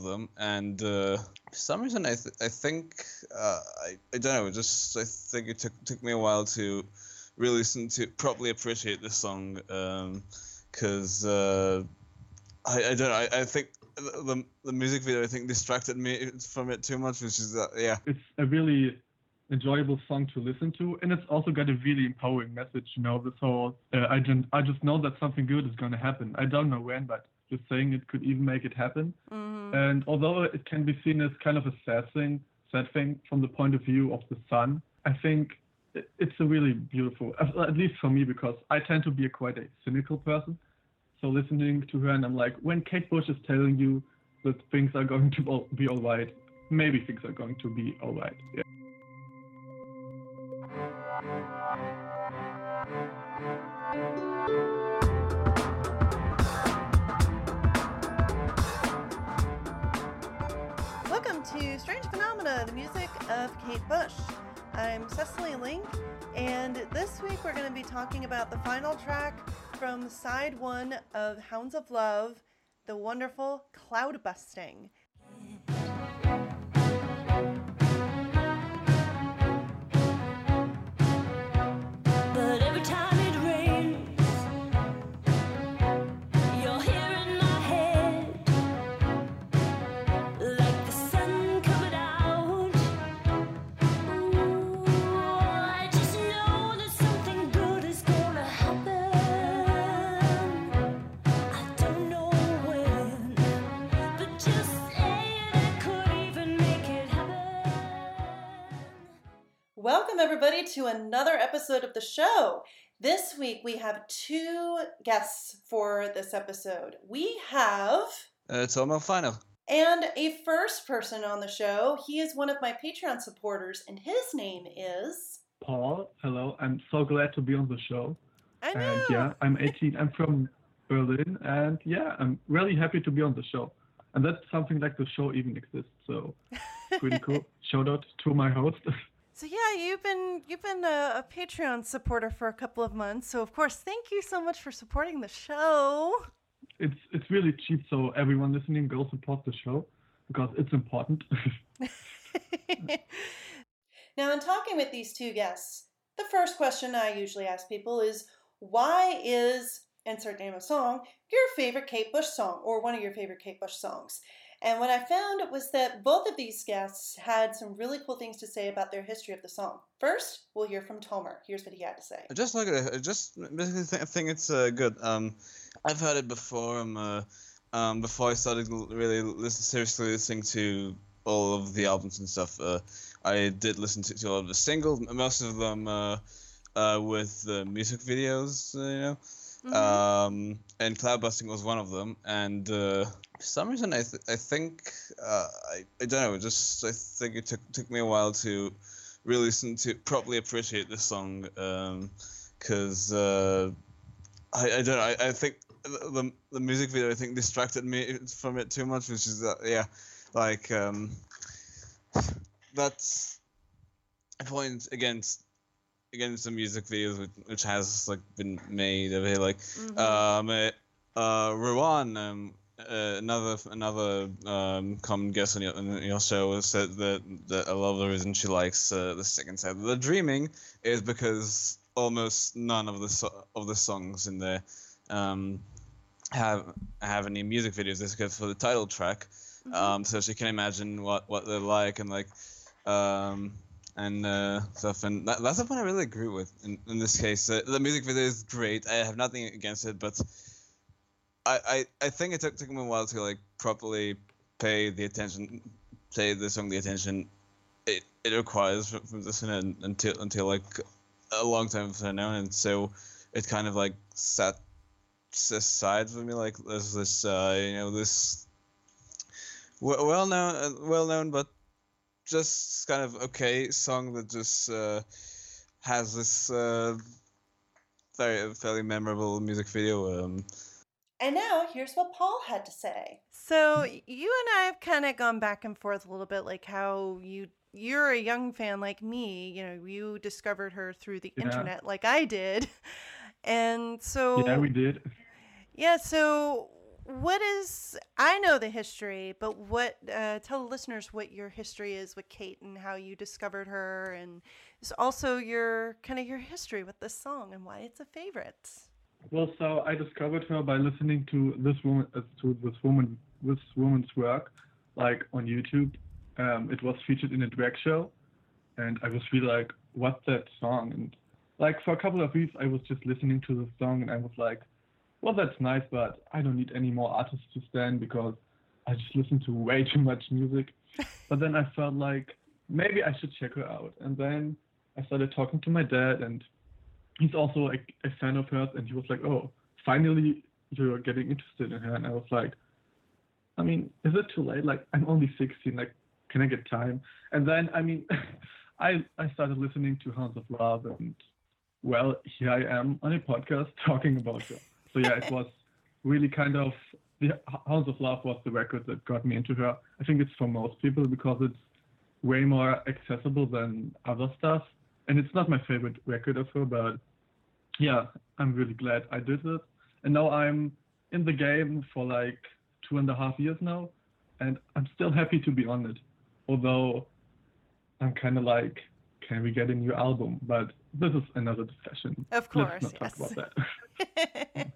of them, and uh, for some reason I th- I think uh, I I don't know. Just I think it took took me a while to really listen to properly appreciate this song because uh, I I don't know. I, I think the the music video I think distracted me from it too much, which is uh, yeah. It's a really enjoyable song to listen to, and it's also got a really empowering message. You know, this whole uh, I I just know that something good is to happen. I don't know when, but just saying it could even make it happen. Mm-hmm. And although it can be seen as kind of a sad thing, sad thing from the point of view of the sun, I think it's a really beautiful, at least for me, because I tend to be a quite a cynical person. So listening to her, and I'm like, when Kate Bush is telling you that things are going to be all right, maybe things are going to be all right. Yeah. Strange Phenomena, the music of Kate Bush. I'm Cecily Link, and this week we're going to be talking about the final track from side one of Hounds of Love, the wonderful Cloud Busting. Welcome, everybody, to another episode of the show. This week we have two guests for this episode. We have Uh, it's almost final. And a first person on the show, he is one of my Patreon supporters, and his name is. Paul, hello. I'm so glad to be on the show. I know. And yeah, I'm 18. I'm from Berlin, and yeah, I'm really happy to be on the show. And that's something like the show even exists. So pretty cool. Shout out to my host. So yeah, you've been you've been a, a Patreon supporter for a couple of months. So of course, thank you so much for supporting the show. it's it's really cheap, so everyone listening, go support the show because it's important. now, in talking with these two guests, the first question I usually ask people is, why is insert name of song your favorite Kate Bush song or one of your favorite Kate Bush songs? And what I found was that both of these guests had some really cool things to say about their history of the song. First, we'll hear from Tomer. Here's what he had to say. I just like it. I just I think it's uh, good. Um, I've heard it before. Um, uh, um, before I started really listen, seriously listening to all of the albums and stuff. Uh, I did listen to, to all of the singles, most of them uh, uh, with the music videos. You know. Mhm. Um, and cloud busting was one of them. And uh, for some reason, I th- I think uh, I I don't know. Just I think it took took me a while to really listen to properly appreciate this song. Because uh, I I don't know. I, I think the, the the music video I think distracted me from it too much, which is that yeah, like um, that's a point against against some music videos which, which has like been made of it like Mhm. um uh, uh Rowan um uh, another another um common guest on your, on your show said that, that a lot of the reason she likes uh, the second side of the dreaming is because almost none of the so- of the songs in there um have have any music videos except for the title track Mhm. um, so she can imagine what, what they're like and like um, and uh, stuff and that, that's the point I really agree with in, in this case. Uh, the music video is great. I have nothing against it but I, I, I think it took, took me a while to like properly pay the attention pay the song the attention it, it requires from, from this and until until like a long time from now and so it kind of like sat aside for me like there's this uh, you know this well known, uh, well known, but just kind of okay song that just uh, has this uh, very fairly memorable music video. Um, And now here's what Paul had to say. So you and I have kind of gone back and forth a little bit, like how you you're a young fan like me. You know, you discovered her through the Yeah. internet, like I did, and so yeah, we did. yeah. So what is I know the history, but what uh, tell the listeners what your history is with Kate and how you discovered her, and also your kind of your history with this song and why it's a favorite. Well, so I discovered her by listening to this woman, uh, to this woman, this woman's work, like on YouTube. Um, it was featured in a drag show, and I was really like, "What's that song?" And like for a couple of weeks, I was just listening to the song, and I was like, "Well, that's nice, but I don't need any more artists to stand because I just listen to way too much music." but then I felt like maybe I should check her out, and then I started talking to my dad, and he's also a, a fan of hers, and he was like, "Oh, finally you're getting interested in her," and I was like, "I mean, is it too late? Like, I'm only 16. Like, can I get time?" And then, I mean, I I started listening to Hounds of Love, and well, here I am on a podcast talking about her. So yeah, it was really kind of the Hounds of Love was the record that got me into her. I think it's for most people because it's way more accessible than other stuff. And it's not my favorite record of her, but yeah, I'm really glad I did it. And now I'm in the game for like two and a half years now, and I'm still happy to be on it. Although I'm kind of like, can we get a new album? But this is another discussion. Of course, Let's not talk yes.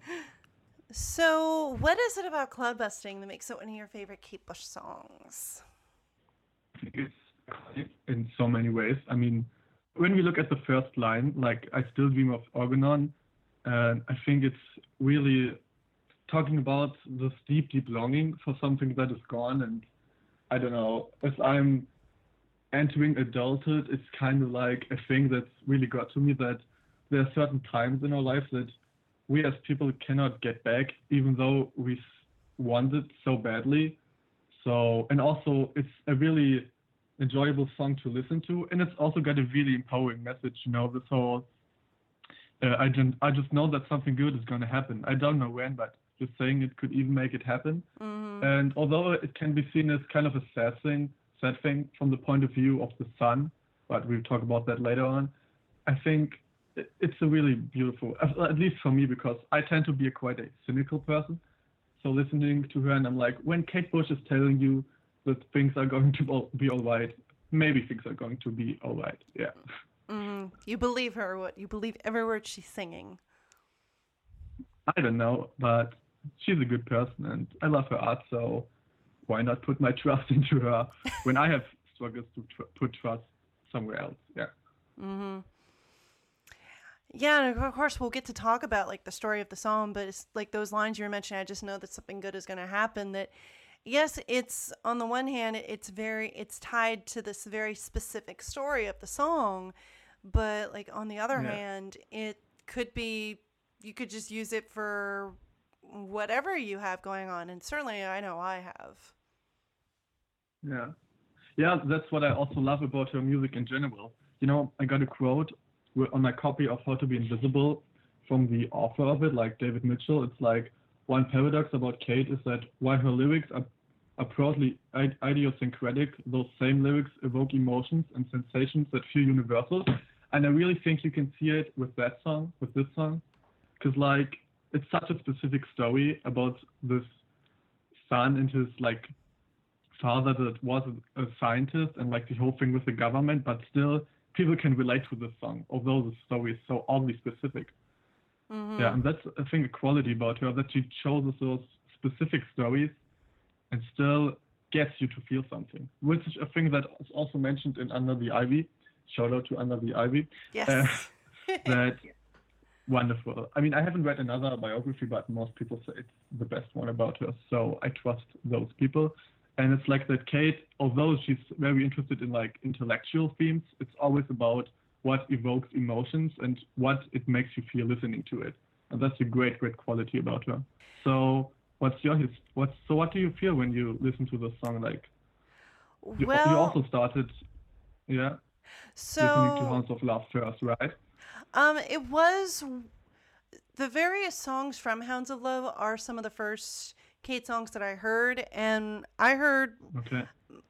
so, what is it about Cloud Busting that makes it one of your favorite Kate Bush songs? it's in so many ways. I mean, when we look at the first line, like I still dream of Organon, and I think it's really talking about this deep, deep longing for something that is gone. And I don't know, as I'm entering adulthood, it's kind of like a thing that's really got to me that there are certain times in our life that we as people cannot get back, even though we want it so badly. So, and also it's a really enjoyable song to listen to, and it's also got a really empowering message. You know, this whole uh, I just I just know that something good is going to happen. I don't know when, but just saying it could even make it happen. hmm And although it can be seen as kind of a sad thing, sad thing from the point of view of the sun, but we'll talk about that later on. I think it's a really beautiful, at least for me, because I tend to be a quite a cynical person. So listening to her, and I'm like, when Kate Bush is telling you that things are going to be all right, maybe things are going to be all right. Yeah. hmm You believe her? What you believe every word she's singing? I don't know, but she's a good person, and I love her art. So why not put my trust into her when I have struggles to tr- put trust somewhere else? Yeah. Mm hmm Yeah, and of course we'll get to talk about like the story of the song, but it's like those lines you were mentioning. I just know that something good is going to happen. That yes, it's on the one hand, it's very it's tied to this very specific story of the song, but like on the other Yeah. hand, it could be you could just use it for whatever you have going on, and certainly I know I have. Yeah. Yeah, that's what I also love about her music in general. You know, I got a quote on my copy of How to Be Invisible from the author of it, like David Mitchell. It's like one paradox about Kate is that while her lyrics are, are proudly idiosyncratic, those same lyrics evoke emotions and sensations that feel universal. And I really think you can see it with that song, with this song, because like it's such a specific story about this son and his like father that was a, a scientist and like the whole thing with the government, but still people can relate to this song, although the story is so oddly specific. hmm Yeah, and that's I think a quality about her that she chooses those specific stories and still gets you to feel something, which is a thing that is also mentioned in Under the Ivy. Shout out to Under the Ivy. Yes. That wonderful. I mean, I haven't read another biography, but most people say it's the best one about her. So I trust those people. And it's like that Kate, although she's very interested in like intellectual themes, it's always about what evokes emotions and what it makes you feel listening to it. And that's a great, great quality about her. So what's your his what's so what do you feel when you listen to the song like you, well, you also started yeah so listening to Hounds of Love first, right? Um, it was the various songs from Hounds of Love are some of the first Kate songs that I heard, and I heard Okay.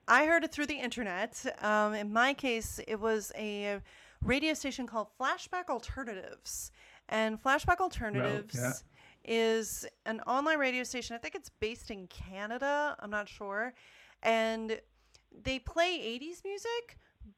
I heard it through the internet. Um, in my case, it was a radio station called Flashback Alternatives, and Flashback Alternatives is an online radio station. I think it's based in Canada. I'm not sure. And they play 80s music,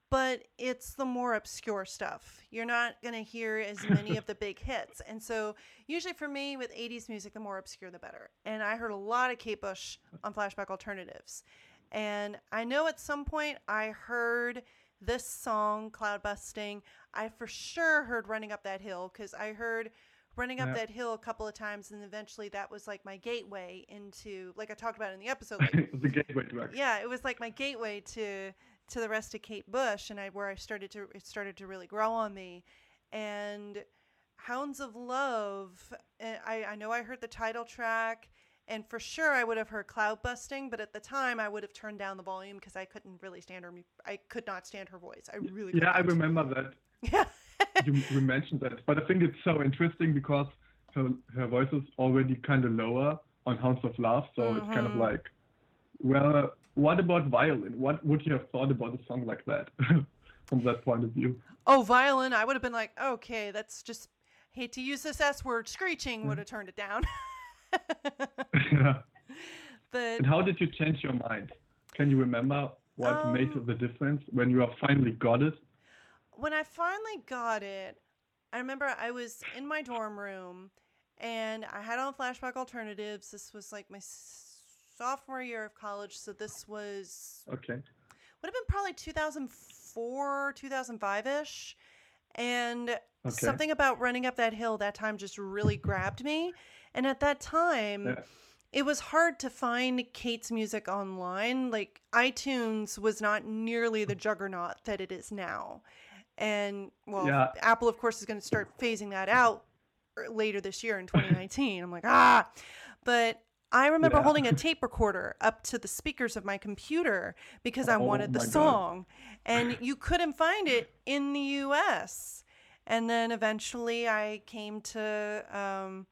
but it's the more obscure stuff. You're not going to hear as many of the big hits. And so, usually for me, with 80s music, the more obscure, the better. And I heard a lot of Kate Bush on Flashback Alternatives. And I know at some point I heard this song, Cloud Busting. I for sure heard Running Up That Hill because I heard Running Up Yeah. That Hill a couple of times. And eventually that was like my gateway into, like I talked about in the episode, like the gateway drug. yeah, it was like my gateway to to the rest of Kate Bush, and I where I started to it started to really grow on me, and Hounds of Love. eh, I I know I heard the title track, and for sure I would have heard Cloud Busting, but at the time I would have turned down the volume because I couldn't really stand her. I could not stand her voice. I really Yeah, I remember that. Yeah. you, you mentioned that, but I think it's so interesting because her her voice is already kind of lower on Hounds of Love, so it's kind of Mhm. like, well, what about violin? What would you have thought about a song like that from that point of view? Oh, violin! I would have been like, okay, that's just hate to use this S word. Screeching would have turned it down. yeah. but And how did you change your mind? Can you remember what made Um, the difference when you have finally got it? when I finally got it, I remember I was in my dorm room and I had on flashback alternatives. This was like my sophomore year of college, so this was Okay. would have been probably 2004, 2005 ish. And Okay. something about running up that hill that time just really grabbed me. And at that time, Yeah. it was hard to find Kate's music online. Like iTunes was not nearly the juggernaut that it is now. And well, Yeah. Apple, of course, is going to start phasing that out er- later this year in 2019. I'm like, ah. But I remember Yeah. holding a tape recorder up to the speakers of my computer because I Oh wanted the my God. song. And you couldn't find it in the US. And then eventually I came to um,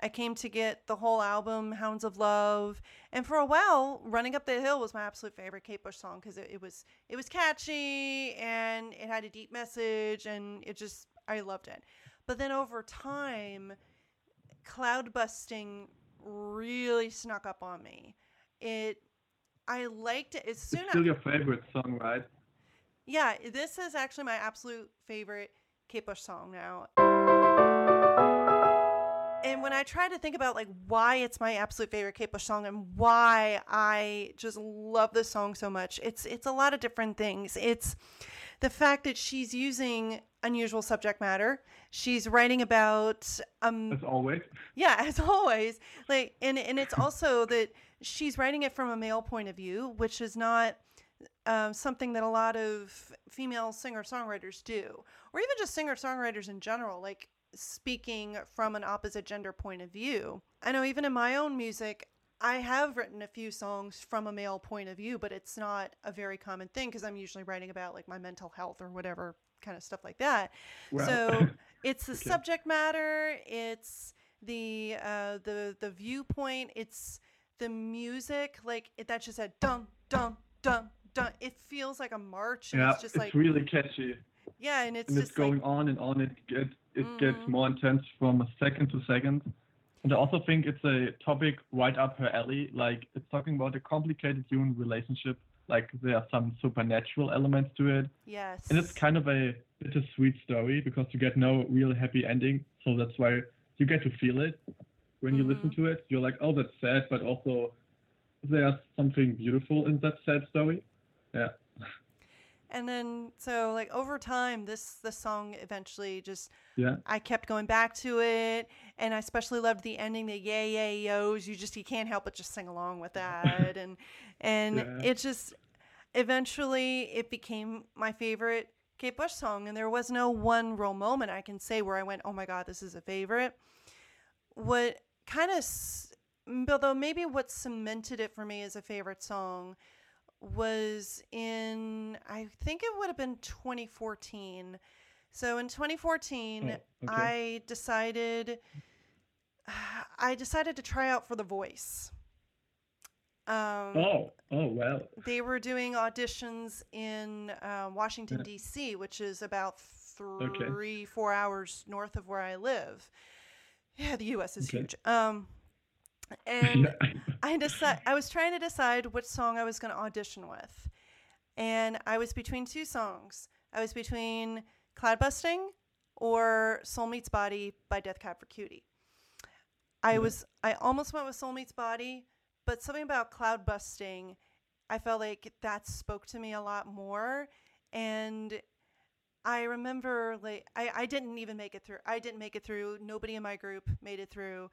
I came to get the whole album, Hounds of Love, and for a while, Running Up the Hill was my absolute favorite Kate Bush song because it, it was it was catchy and it had a deep message and it just I loved it. But then over time, Cloud Busting really snuck up on me. It I liked it as soon It's still your favorite song, right? yeah, this is actually my absolute favorite Kate Bush song now. And when I try to think about like why it's my absolute favorite Kate Bush song and why I just love this song so much, it's it's a lot of different things. It's the fact that she's using unusual subject matter. She's writing about um As always. yeah, as always. Like and and it's also that she's writing it from a male point of view, which is not um, something that a lot of female singer songwriters do, or even just singer songwriters in general, like speaking from an opposite gender point of view. I know even in my own music, I have written a few songs from a male point of view, but it's not a very common thing because I'm usually writing about like my mental health or whatever kind of stuff like that. So it's the Okay. subject matter, it's the uh, the the viewpoint, it's the music. Like it, that just said dun dun dun dun. It feels like a march, yeah, it's just it's like really catchy. yeah, and it's and it's just like going on and on. It gets it gets Mhm. more intense from second to second. And I also think it's a topic right up her alley. Like it's talking about a complicated human relationship. Like there are some supernatural elements to it, yes, and it's kind of a bittersweet story because you get no real happy ending. So that's why you get to feel it when you listen Mm-hmm. to it. You're like, oh, that's sad, but also there's something beautiful in that sad story. Yeah. and then so like over time, this this song eventually just Yeah. I kept going back to it, and I especially loved the ending, the yay yay yo's. You just you can't help but just sing along with that, and and Yeah. it just eventually it became my favorite Kate Bush song, and there was no one real moment I can say where I went, oh my god, this is a favorite. What kind of, although maybe what cemented it for me as a favorite song was in I think it would have been 2014. So in 2014, Oh, okay. I decided I decided to try out for The Voice. Um, Oh, oh well. They were doing auditions in uh, Washington Yeah. D.C., which is about three, four hours north of where I live. Yeah, the U.S. is Okay. huge. Um, and I decide I was trying to decide which song I was going to audition with, and I was between two songs. I was between "Cloud Busting" or "Soul Meets Body" by Death Cab for Cutie. I Yeah. was I almost went with "Soul Meets Body," but something about "Cloud Busting," I felt like that spoke to me a lot more, and I remember like I, I didn't even make it through. I didn't make it through. Nobody in my group made it through.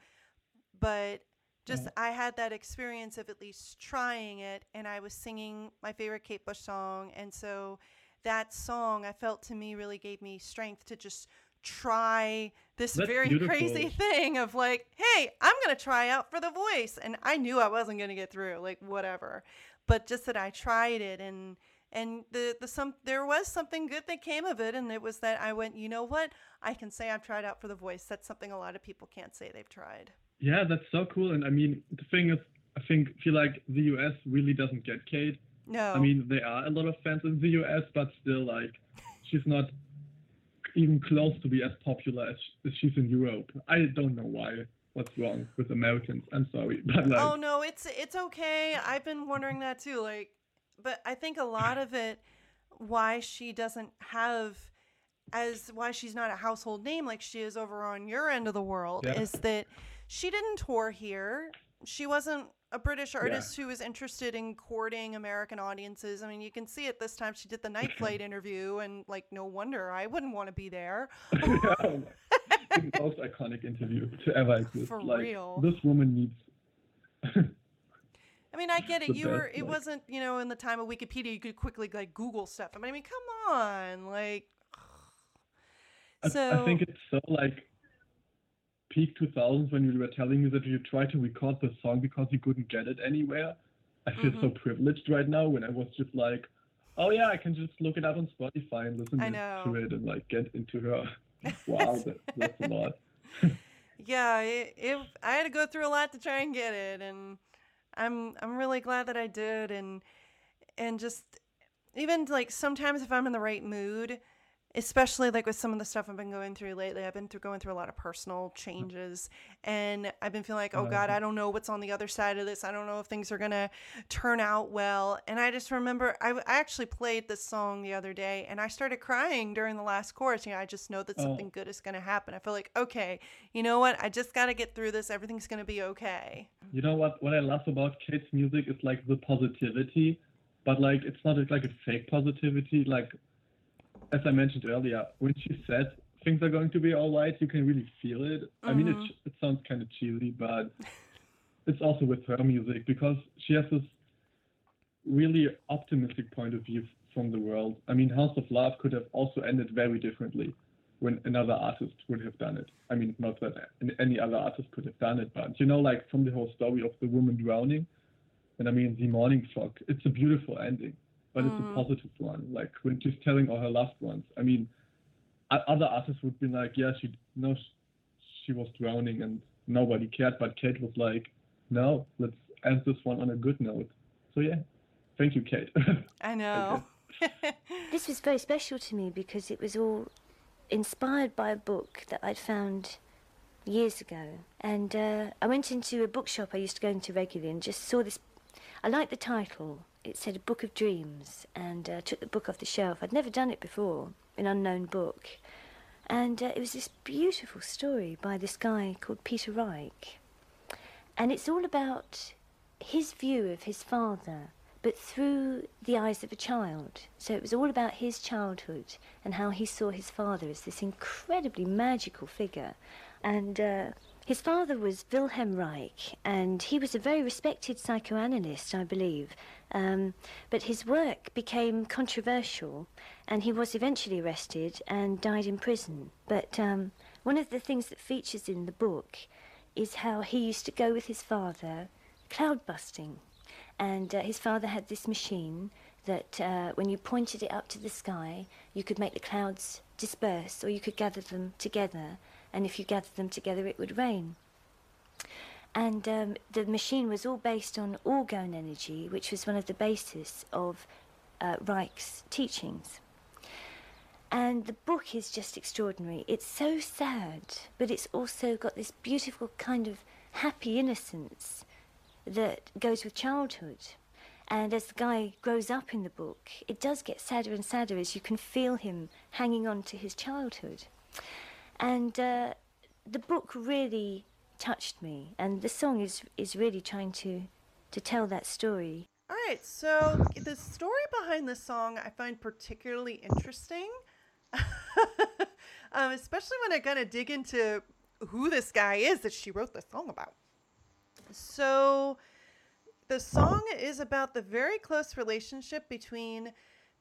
But just Yeah. I had that experience of at least trying it and I was singing my favorite Kate Bush song and so that song I felt to me really gave me strength to just try this That's very crazy thing of like, hey, I'm gonna try out for the voice and I knew I wasn't gonna get through, like whatever. But just that I tried it and and the the some there was something good that came of it and it was that I went you know what I can say I've tried out for the voice that's something a lot of people can't say they've tried Yeah, that's so cool. And I mean, the thing is, I think feel like the US really doesn't get Kate. No I mean, there are a lot of fans in the US, but still, like, she's not even close to be as popular as, as she's in Europe. I don't know why. What's wrong with Americans? I'm sorry, but like, oh no it's it's okay I've been wondering that too like but I think a lot of it why she doesn't have as why she's not a household name like she is over on your end of the world Yeah. is that she didn't tour here she wasn't a British artist who was interested in courting American audiences. I mean, you can see it this time. She did the night flight interview, and like, no wonder I wouldn't want to be there. the most iconic interview to ever exist. For like, real. this woman needs. I mean, I get it. You were. It wasn't. You know, in the time of Wikipedia, you could quickly like Google stuff. I mean, I mean come on, like. I, So I think it's so like peak 2000s when you were telling me that you tried to record the song because you couldn't get it anywhere. I feel so Mm-hmm. privileged right now when I was just like, oh yeah, I can just look it up on Spotify and listen to it and like get into her. wow, that, that's a lot. yeah, it, it. I had to go through a lot to try and get it, and I'm I'm really glad that I did, and and just even like sometimes if I'm in the right mood, especially like with some of the stuff I've been going through lately, I've been through going through a lot of personal mm-hmm. changes, and I've been feeling like, oh God. I don't know what's on the other side of this. I don't know if things are gonna turn out well. And I just remember I, I actually played this song the other day, and I started crying during the last chorus. You know, I just know that Oh. something good is gonna happen. I feel like, okay, you know what? I just got to get through this. Everything's gonna be okay. You know what? What I love about Kate's music is like the positivity, but like it's not like a fake positivity. Like as I mentioned earlier, when she said things are going to be all right, you can really feel it. I mean, it mm-hmm. it sounds kind of cheesy, but it's also with her music because she has this really optimistic point of view from the world. I mean, Hounds of Love could have also ended very differently when another artist would have done it. I mean, not that any other artist could have done it, but you know, like from the whole story of the woman drowning, and I mean, the morning fog, it's a beautiful ending, but it's Mhm. a positive one. Like when she's telling all her loved ones. I mean, other artists would be like, yeah, she no, she was drowning and nobody cared, but Kate was like, no, let's end this one on a good note. So yeah, thank you, Kate. I know. This was very special to me because it was all inspired by a book that I'd found years ago. And uh, I went into a bookshop I used to go into regularly and just saw this. I liked the title. It said A Book of Dreams, and uh, took the book off the shelf. I'd never done it before, an unknown book. And uh, it was this beautiful story by this guy called Peter Reich. And it's all about his view of his father, but through the eyes of a child. So it was all about his childhood and how he saw his father as this incredibly magical figure. And uh, his father was Wilhelm Reich, and he was a very respected psychoanalyst, I believe. Um, but his work became controversial, and he was eventually arrested and died in prison. But um, one of the things that features in the book is how he used to go with his father cloud busting. And uh, his father had this machine that uh, when you pointed it up to the sky, you could make the clouds disperse or you could gather them together. And if you gathered them together, it would rain. And um, the machine was all based on orgone energy, which was one of the basis of uh, Reich's teachings. And the book is just extraordinary. It's so sad, but it's also got this beautiful kind of happy innocence that goes with childhood. And as the guy grows up in the book, it does get sadder and sadder as you can feel him hanging on to his childhood. And uh, the book really touched me, and the song is, is really trying to, to tell that story. All right, so the story behind this song I find particularly interesting, um, especially when I kind of dig into who this guy is that she wrote the song about. So, the song is about the very close relationship between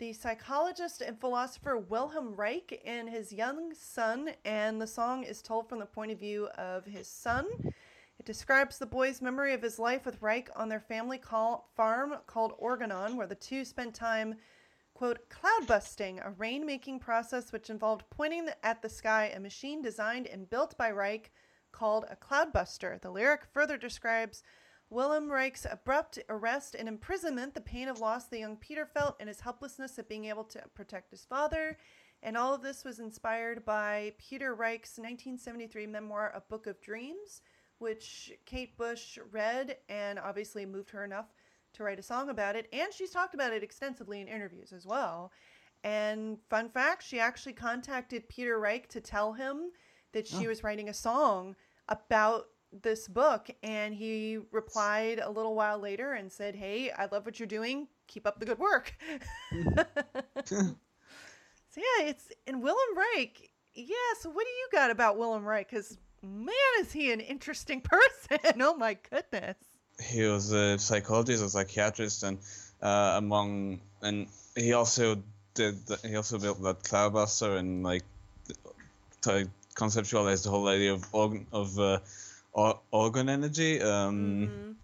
the psychologist and philosopher Wilhelm Reich and his young son, and the song is told from the point of view of his son. It describes the boy's memory of his life with Reich on their family call, farm called Organon, where the two spent time, quote, cloud busting, a rain making process which involved pointing at the sky a machine designed and built by Reich called a cloudbuster. The lyric further describes Wilhelm Reich's abrupt arrest and imprisonment, the pain of loss the young Peter felt, and his helplessness at being able to protect his father. And all of this was inspired by Peter Reich's 1973 memoir, A Book of Dreams, which Kate Bush read and obviously moved her enough to write a song about it. And she's talked about it extensively in interviews as well. And fun fact, she actually contacted Peter Reich to tell him that she oh. was writing a song about this book. And he replied a little while later and said, Hey, I love what you're doing. Keep up the good work. so, yeah, it's and Wilhelm Reich. Yeah, so what do you got about Wilhelm Reich? Because, man, is he an interesting person. oh, my goodness. he was a psychologist, a psychiatrist, and uh, among and he also did the, he also built that cloudbuster and like to conceptualize the whole idea of orgone of uh, or, orgone energy. Um,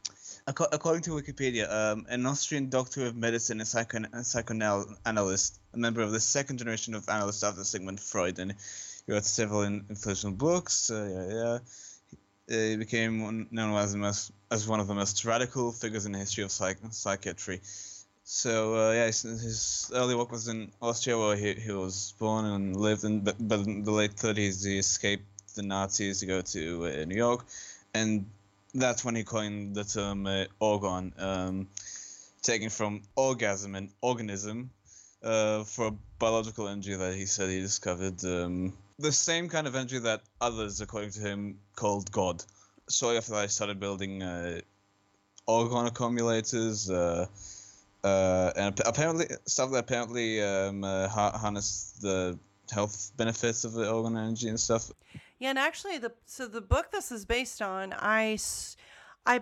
acco- according to Wikipedia, um, an Austrian doctor of medicine and psycho- psychoanalyst, a member of the second generation of analysts after Sigmund Freud, and he wrote several in- influential books. Uh, yeah, yeah. He became one- known as, the most, as one of the most radical figures in the history of psych- psychiatry. So uh, yeah, his, his early work was in Austria, where he, he was born and lived. In, but, but in the late 30s, he escaped the Nazis to go to uh, New York, and that's when he coined the term uh, orgone, um, taken from orgasm and organism uh, for biological energy that he said he discovered. Um, the same kind of energy that others, according to him, called God. Shortly after that, I started building uh, orgone accumulators. Uh, uh, and ap- apparently stuff that apparently um, uh, ha- harness the health benefits of the orgone energy and stuff. Yeah, and actually, the so the book this is based on, I, I,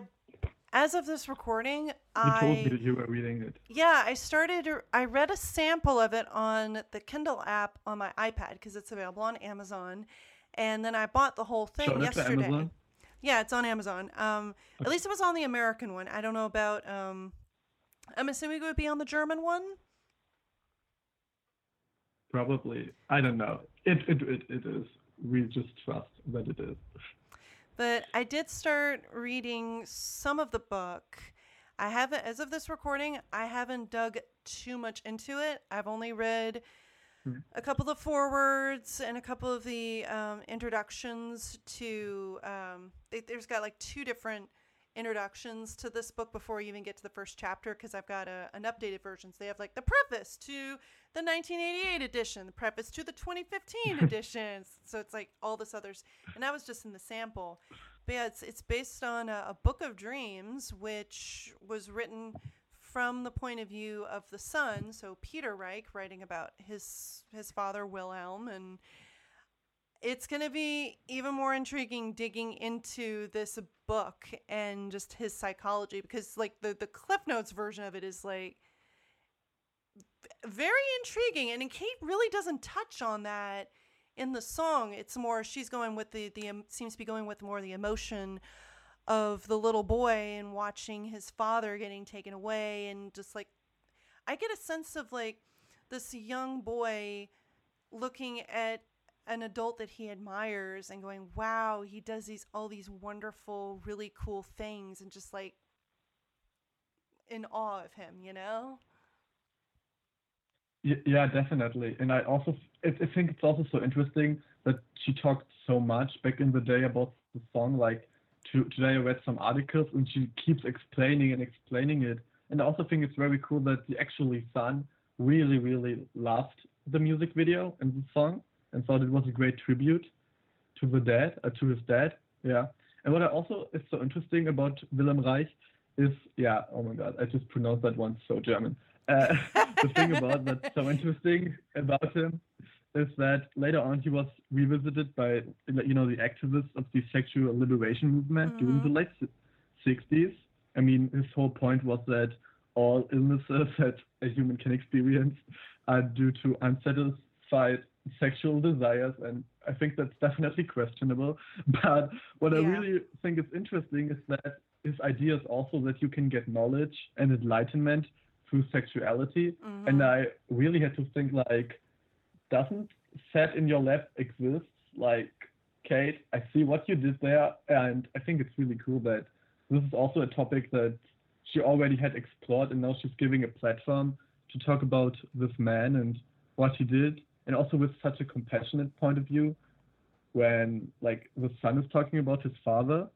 as of this recording, You told me I that you were reading it. yeah, I started. I read a sample of it on the Kindle app on my iPad because it's available on Amazon, and then I bought the whole thing yesterday. Yeah, it's on Amazon. Um, at least it was on the American one. I don't know about. Um, I'm assuming it would be on the German one. Probably. I don't know. It, it, it, it is. We just trust that it is. But I did start reading some of the book. I haven't, as of this recording, I haven't dug too much into it. I've only read Hmm. a couple of forewords and a couple of the um, introductions to. Um, they, there's got like two different introductions to this book before you even get to the first chapter because I've got a, an updated version. So they have like the preface to the 1988 edition, the preface to the 2015 edition. So it's like all this others, and that was just in the sample. But yeah, it's it's based on a, a book of dreams, which was written from the point of view of the son. So Peter Reich writing about his his father Wilhelm, and it's going to be even more intriguing digging into this book and just his psychology because like the the cliff notes version of it is like very intriguing and kate really doesn't touch on that in the song. It's more she's going with the the um, seems to be going with more the emotion of the little boy and watching his father getting taken away and just like i get a sense of like this young boy looking at an adult that he admires and going wow he does these all these wonderful really cool things and just like in awe of him you know yeah, definitely. And I also I think it's also so interesting that she talked so much back in the day about the song. Like to, today, I read some articles and she keeps explaining and explaining it. And I also think it's very cool that the actually son really, really loved the music video and the song and thought it was a great tribute to the dad, uh, to his dad. Yeah. And what I also is so interesting about Wilhelm Reich is, yeah, oh my God, I just pronounced that one so German. Uh, the thing about that's so interesting about him is that later on he was revisited by, you know, the activists of the sexual liberation movement during the late 60s. I mean, his whole point was that all illnesses that a human can experience are due to unsatisfied sexual desires, and I think that's definitely questionable. But what I really think is interesting is that his idea is also that you can get knowledge and enlightenment through sexuality, mm-hmm. and I really had to think like, doesn't Sat in Your Lap exist? Like, Kate, I see what you did there, and I think it's really cool that this is also a topic that she already had explored, and now she's giving a platform to talk about this man and what he did, and also with such a compassionate point of view when like the son is talking about his father.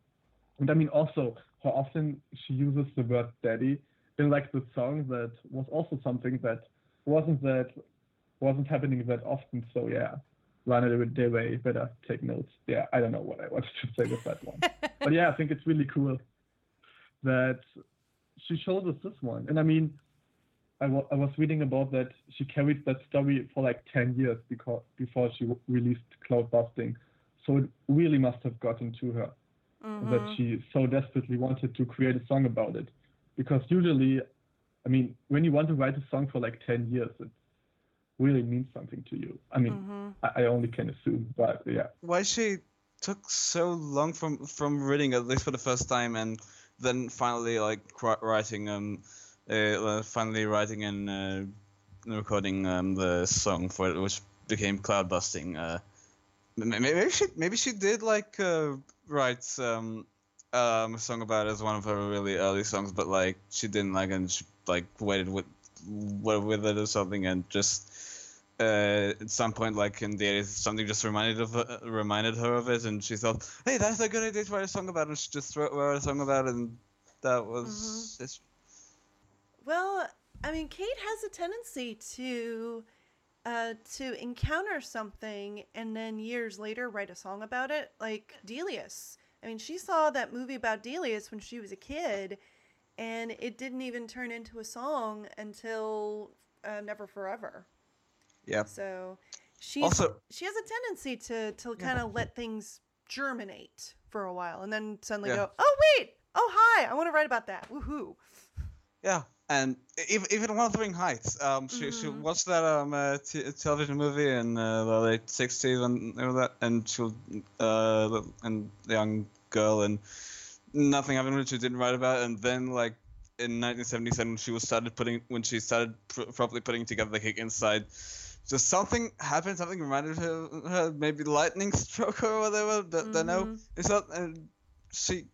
And I mean also how often she uses the word daddy in like the song that was also something that wasn't that wasn't happening that often. So yeah. Lana Del Rey better take notes. Yeah, I don't know what I wanted to say with that one. but yeah, I think it's really cool that she shows us this one. And I mean, I was reading about that she carried that story for like 10 years because before she w- released Cloud Busting. So it really must have gotten to her that she so desperately wanted to create a song about it. Because usually, I mean, when you want to write a song for like 10 years, it really means something to you. I mean, I, I only can assume, but yeah. Why she took so long from from reading at least for the first time and then finally like writing um uh, finally writing and uh, recording um the song for it which became cloud busting uh maybe she maybe she did like uh, write um um a song about it as one of her really early songs but like she didn't like and she like waited with with it or something and just uh, at some point, like in the 80s, something just reminded of uh, reminded her of it, and she thought, "Hey, that's a good idea to write a song about." it. And she just wrote, wrote a song about it, and that was it's Well, I mean, Kate has a tendency to uh, to encounter something and then years later write a song about it, like Delius. I mean, she saw that movie about Delius when she was a kid, and it didn't even turn into a song until uh, Never for Ever. yeah. So she's Also- she has a tendency to to kind of let things germinate for a while and then suddenly Yeah. go, oh wait, oh hi, I want to write about that. Woohoo! Yeah, and even Wuthering Heights. Um, she she Mm-hmm. watched that um uh, t- television movie in uh, the late '60s and all that, and she uh and the young girl and nothing happened when she didn't write about it, and then like in 1977 she was started putting when she started pr- properly putting together the kick inside. Just something happened, something reminded her, her maybe lightning stroke or whatever. Don't, don't know. It's not. And she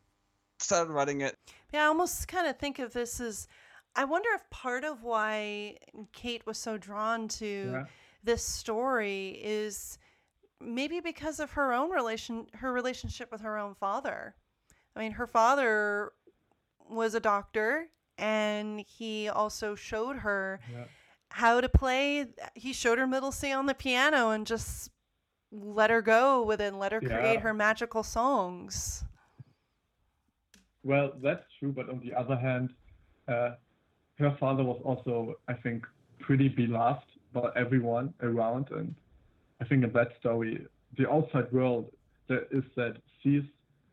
started writing it. Yeah, I almost kind of think of this as I wonder if part of why Kate was so drawn to Yeah. this story is maybe because of her own relation her relationship with her own father. I mean, her father was a doctor and he also showed her Yeah. how to play he showed her middle C on the piano and just let her go with it and let her create her magical songs. Well, that's true, but on the other hand, uh, her father was also, I think, pretty beloved by everyone around, and I think in that story, the outside world that is that sees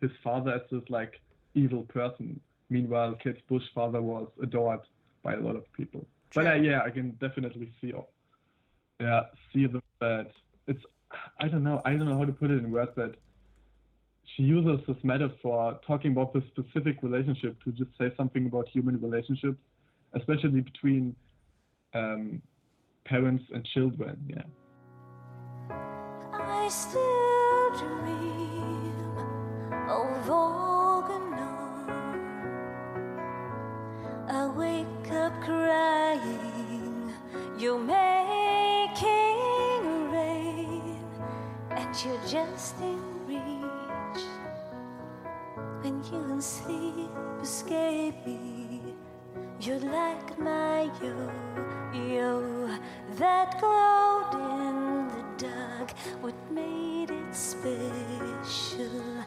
his father as this like evil person. Meanwhile, Kate Bush's father was adored by a lot of people. But uh, yeah, I can definitely see, yeah, see the that it's, I don't know, I don't know how to put it in words that she uses this metaphor talking about this specific relationship to just say something about human relationships, especially between um, parents and children. Yeah. I still dream of Organon. I wake up crying. You're making rain, and you're just in reach. When you and sleep escape you're like my yo-yo that glowed in the dark. What made it special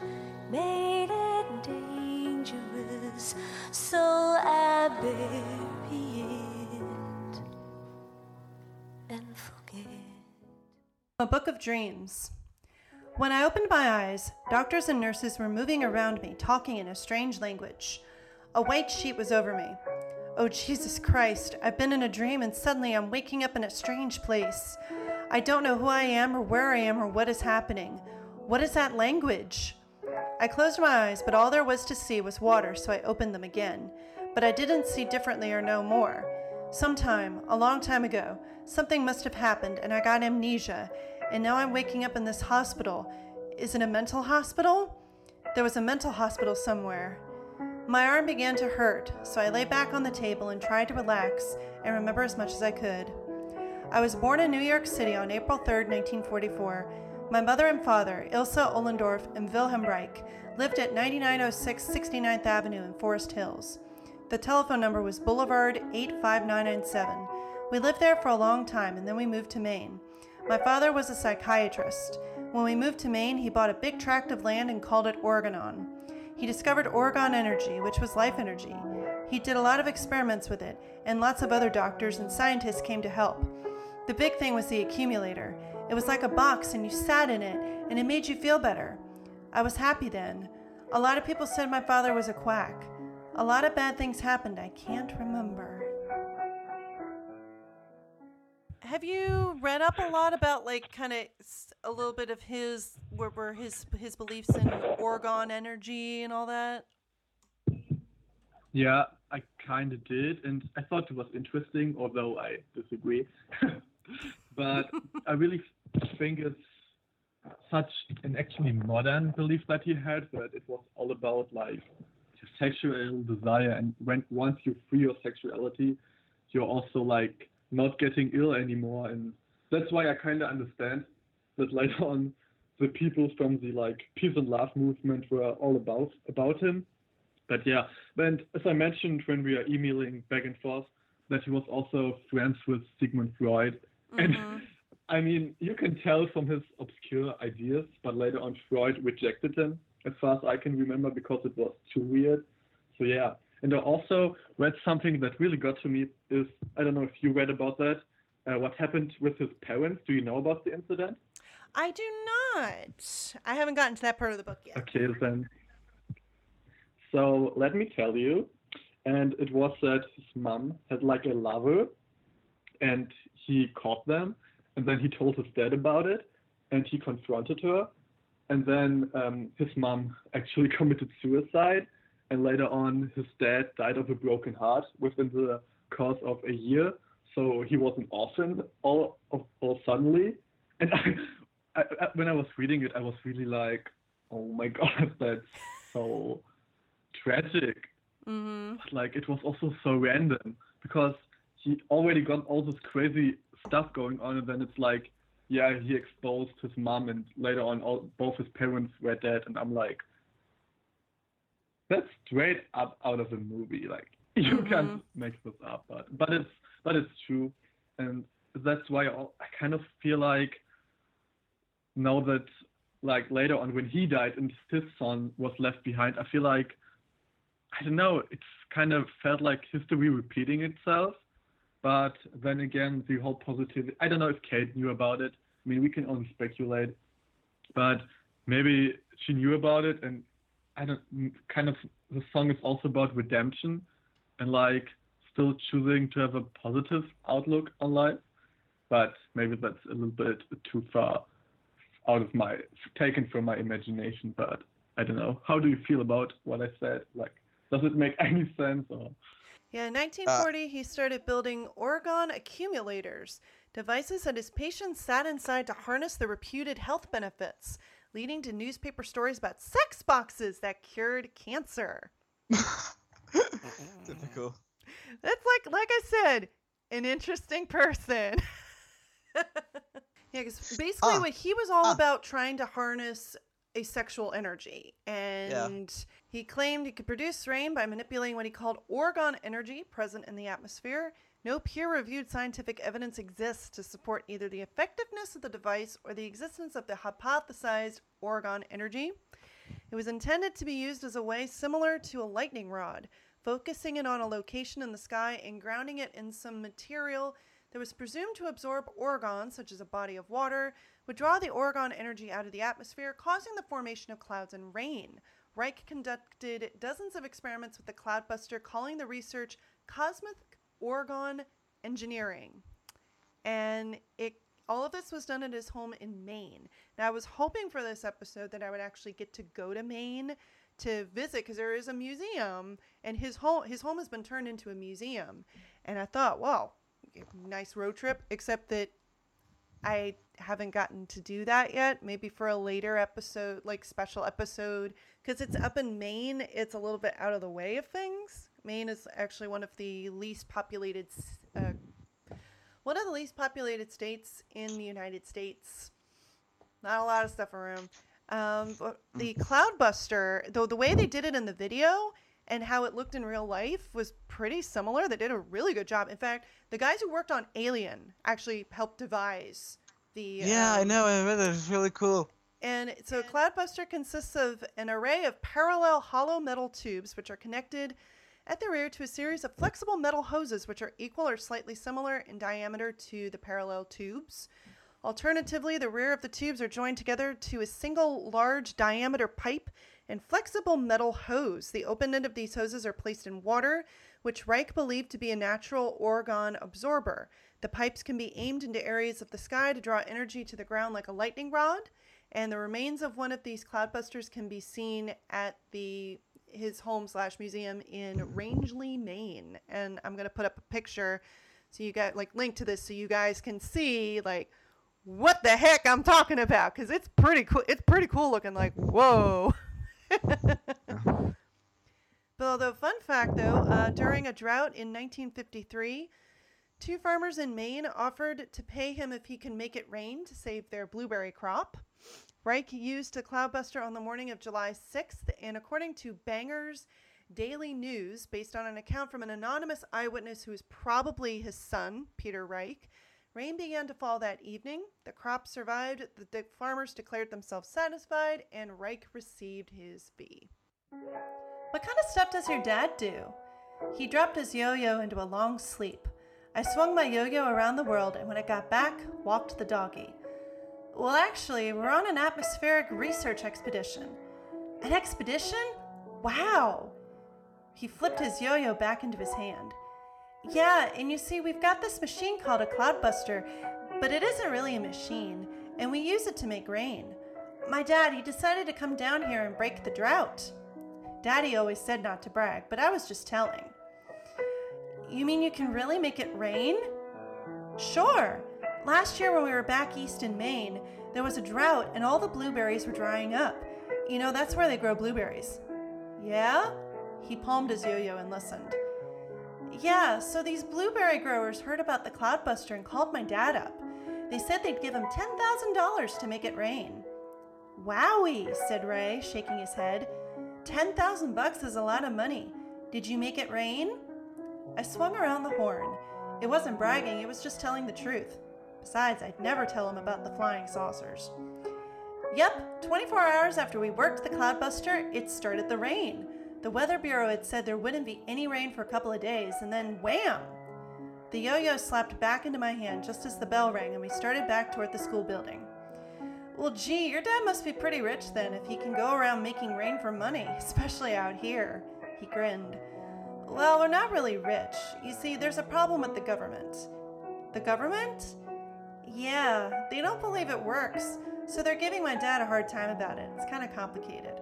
made it dangerous, so I bury it and forget. A Book of Dreams. When I opened my eyes, doctors and nurses were moving around me, talking in a strange language. A white sheet was over me. Oh, Jesus Christ, I've been in a dream and suddenly I'm waking up in a strange place. I don't know who I am or where I am or what is happening. What is that language? I closed my eyes, but all there was to see was water, so I opened them again. But I didn't see differently or know more. Sometime, a long time ago, something must have happened and I got amnesia, and now I'm waking up in this hospital. Is it a mental hospital? There was a mental hospital somewhere. My arm began to hurt, so I lay back on the table and tried to relax and remember as much as I could. I was born in New York City on April 3, 1944. My mother and father, Ilse Ollendorf and Wilhelm Reich, lived at 9906 69th Avenue in Forest Hills. The telephone number was Boulevard 85997. We lived there for a long time and then we moved to Maine. My father was a psychiatrist. When we moved to Maine, he bought a big tract of land and called it Orgonon. He discovered Orgone Energy, which was life energy. He did a lot of experiments with it, and lots of other doctors and scientists came to help. The big thing was the accumulator. It was like a box, and you sat in it, and it made you feel better. I was happy then. A lot of people said my father was a quack. A lot of bad things happened I can't remember. Have you read up a lot about like kind of a little bit of his where were his his beliefs in orgone energy and all that? Yeah, I kind of did, and I thought it was interesting, although I disagree. but I really think it's such an actually modern belief that he had, that it was all about like sexual desire, and when once you free your sexuality, you're also like not getting ill anymore, and that's why I kind of understand that later on the people from the like peace and love movement were all about about him. But yeah, and as I mentioned when we are emailing back and forth, that he was also friends with Sigmund Freud. And I mean, you can tell from his obscure ideas, but later on Freud rejected him, as far as I can remember, because it was too weird. So yeah. And I also read something that really got to me is I don't know if you read about that. Uh, what happened with his parents? Do you know about the incident? I do not. I haven't gotten to that part of the book yet. Okay, then. So let me tell you. And it was that his mom had like a lover, and he caught them, and then he told his dad about it, and he confronted her, and then um, his mom actually committed suicide, and later on his dad died of a broken heart within the course of a year. So he was an orphan all of all suddenly, and I, I, I, when I was reading it, I was really like, oh my god, that's so tragic. Mm-hmm. Like it was also so random because he already got all this crazy stuff going on, and then it's like, yeah, he exposed his mom, and later on, all, both his parents were dead, and I'm like, that's straight up out of a movie. Like you Mhm. can't make this up, but but it's but it's true, and that's why I I kind of feel like now that like later on when he died and his son was left behind, I feel like I don't know, it's kind of felt like history repeating itself. But then again, the whole positivity, I don't know if Kate knew about it. I mean, we can only speculate. But maybe she knew about it. And I don't, kind of, the song is also about redemption and like still choosing to have a positive outlook on life. But maybe that's a little bit too far out of my, taken from my imagination. But I don't know. How do you feel about what I said? Like, does it make any sense? Or Yeah, in 1940, uh, he started building orgone accumulators, devices that his patients sat inside to harness the reputed health benefits, leading to newspaper stories about sex boxes that cured cancer. Typical. That's like, like I said, an interesting person. Yeah, because basically Ah. what he was all Ah. about trying to harness a sexual energy. And he claimed he could produce rain by manipulating what he called orgone energy present in the atmosphere. No peer reviewed scientific evidence exists to support either the effectiveness of the device or the existence of the hypothesized orgone energy. It was intended to be used as a way similar to a lightning rod, focusing it on a location in the sky and grounding it in some material that was presumed to absorb orgone, such as a body of water, would draw the orgone energy out of the atmosphere, causing the formation of clouds and rain. Reich conducted dozens of experiments with the cloudbuster, calling the research cosmic orgone engineering. And it all of this was done at his home in Maine. Now I was hoping for this episode that I would actually get to go to Maine to visit because there is a museum and his home his home has been turned into a museum. And I thought, wow, nice road trip, except that I haven't gotten to do that yet. Maybe for a later episode, like special episode, because it's up in Maine. It's a little bit out of the way of things. Maine is actually one of the least populated, uh, one of the least populated states in the United States. Not a lot of stuff around. Um, but the Cloudbuster, though the way they did it in the video and how it looked in real life was pretty similar. They did a really good job. In fact, the guys who worked on Alien actually helped devise the. Yeah, I um, know. I read it. It's really cool. and so Cloudbuster consists of an array of parallel hollow metal tubes which are connected at the rear to a series of flexible metal hoses which are equal or slightly similar in diameter to the parallel tubes. Alternatively, the rear of the tubes are joined together to a single large diameter pipe and flexible metal hose. The open end of these hoses are placed in water, which Reich believed to be a natural orgone absorber. The pipes can be aimed into areas of the sky to draw energy to the ground like a lightning rod, and the remains of one of these cloudbusters can be seen at the his home slash museum in Rangeley, Maine. And I'm gonna put up a picture so you got like link to this so you guys can see like what the heck I'm talking about because it's pretty cool. It's pretty cool looking. Like whoa. But although, fun fact though, uh, during a drought in 1953, two farmers in Maine offered to pay him if he can make it rain to save their blueberry crop. Reich used a cloudbuster on the morning of July 6th, and according to Bangor's Daily News, based on an account from an anonymous eyewitness who is probably his son, Peter Reich, rain began to fall that evening. The crop survived, the, farmers declared themselves satisfied, and Reich received his fee. What kind of stuff does your dad do? He dropped his yo yo into a long sleep. I swung my yo yo around the world, and when I got back, walked the doggy. Well, actually, we're on an atmospheric research expedition. An expedition? Wow! He flipped his yo yo back into his hand. Yeah, and you see, we've got this machine called a cloudbuster, but it isn't really a machine, and we use it to make rain. My dad, he decided to come down here and break the drought. Daddy always said not to brag, but I was just telling. You mean you can really make it rain? Sure. Last year when we were back east in Maine, there was a drought and all the blueberries were drying up. You know, that's where they grow blueberries. Yeah? He palmed his yo yo and listened. Yeah, so these blueberry growers heard about the cloudbuster and called my dad up. They said they'd give him $10,000 to make it rain. Wowie, said Ray, shaking his head. Ten thousand bucks is a lot of money. Did you make it rain? I swung around the horn. It wasn't bragging, it was just telling the truth. Besides, I'd never tell him about the flying saucers. Yep, 24 hours after we worked the cloudbuster, it started the rain. The Weather Bureau had said there wouldn't be any rain for a couple of days, and then wham! The yo yo slapped back into my hand just as the bell rang, and we started back toward the school building. Well, gee, your dad must be pretty rich then if he can go around making rain for money, especially out here. He grinned. Well, we're not really rich. You see, there's a problem with the government. The government? Yeah, they don't believe it works, so they're giving my dad a hard time about it. It's kind of complicated.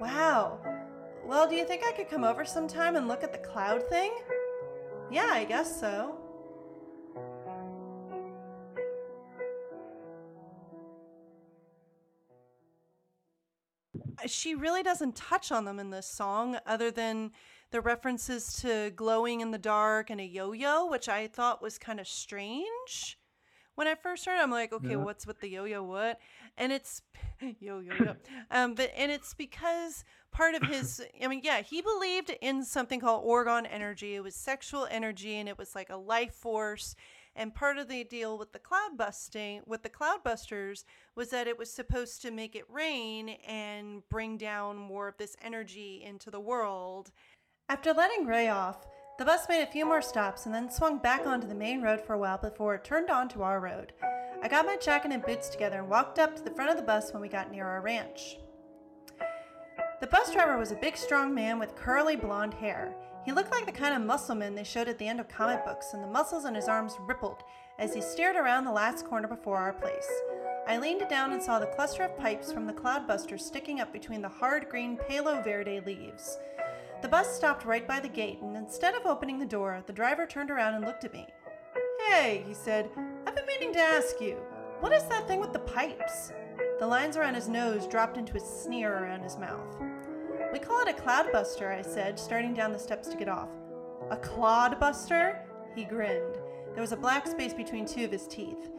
Wow. Well, do you think I could come over sometime and look at the cloud thing? Yeah, I guess so. she really doesn't touch on them in this song other than the references to glowing in the dark and a yo-yo which i thought was kind of strange when I first heard it, I'm like, okay, Yeah. what's with the yo-yo what? And it's yo-yo. Yo. um, but and it's because part of his, I mean, yeah, he believed in something called orgone energy. It was sexual energy, and it was like a life force. And part of the deal with the cloud busting, with the cloudbusters, was that it was supposed to make it rain and bring down more of this energy into the world. After letting Ray off, the bus made a few more stops and then swung back onto the main road for a while before it turned onto our road. I got my jacket and boots together and walked up to the front of the bus when we got near our ranch. The bus driver was a big, strong man with curly blonde hair. He looked like the kind of muscleman they showed at the end of comic books, and the muscles in his arms rippled as he steered around the last corner before our place. I leaned down and saw the cluster of pipes from the cloudbuster sticking up between the hard green Palo Verde leaves. The bus stopped right by the gate, and instead of opening the door, the driver turned around and looked at me. Hey, he said, I've been meaning to ask you, what is that thing with the pipes? The lines around his nose dropped into a sneer around his mouth. We call it a cloudbuster, I said, starting down the steps to get off. A clodbuster? He grinned. There was a black space between two of his teeth.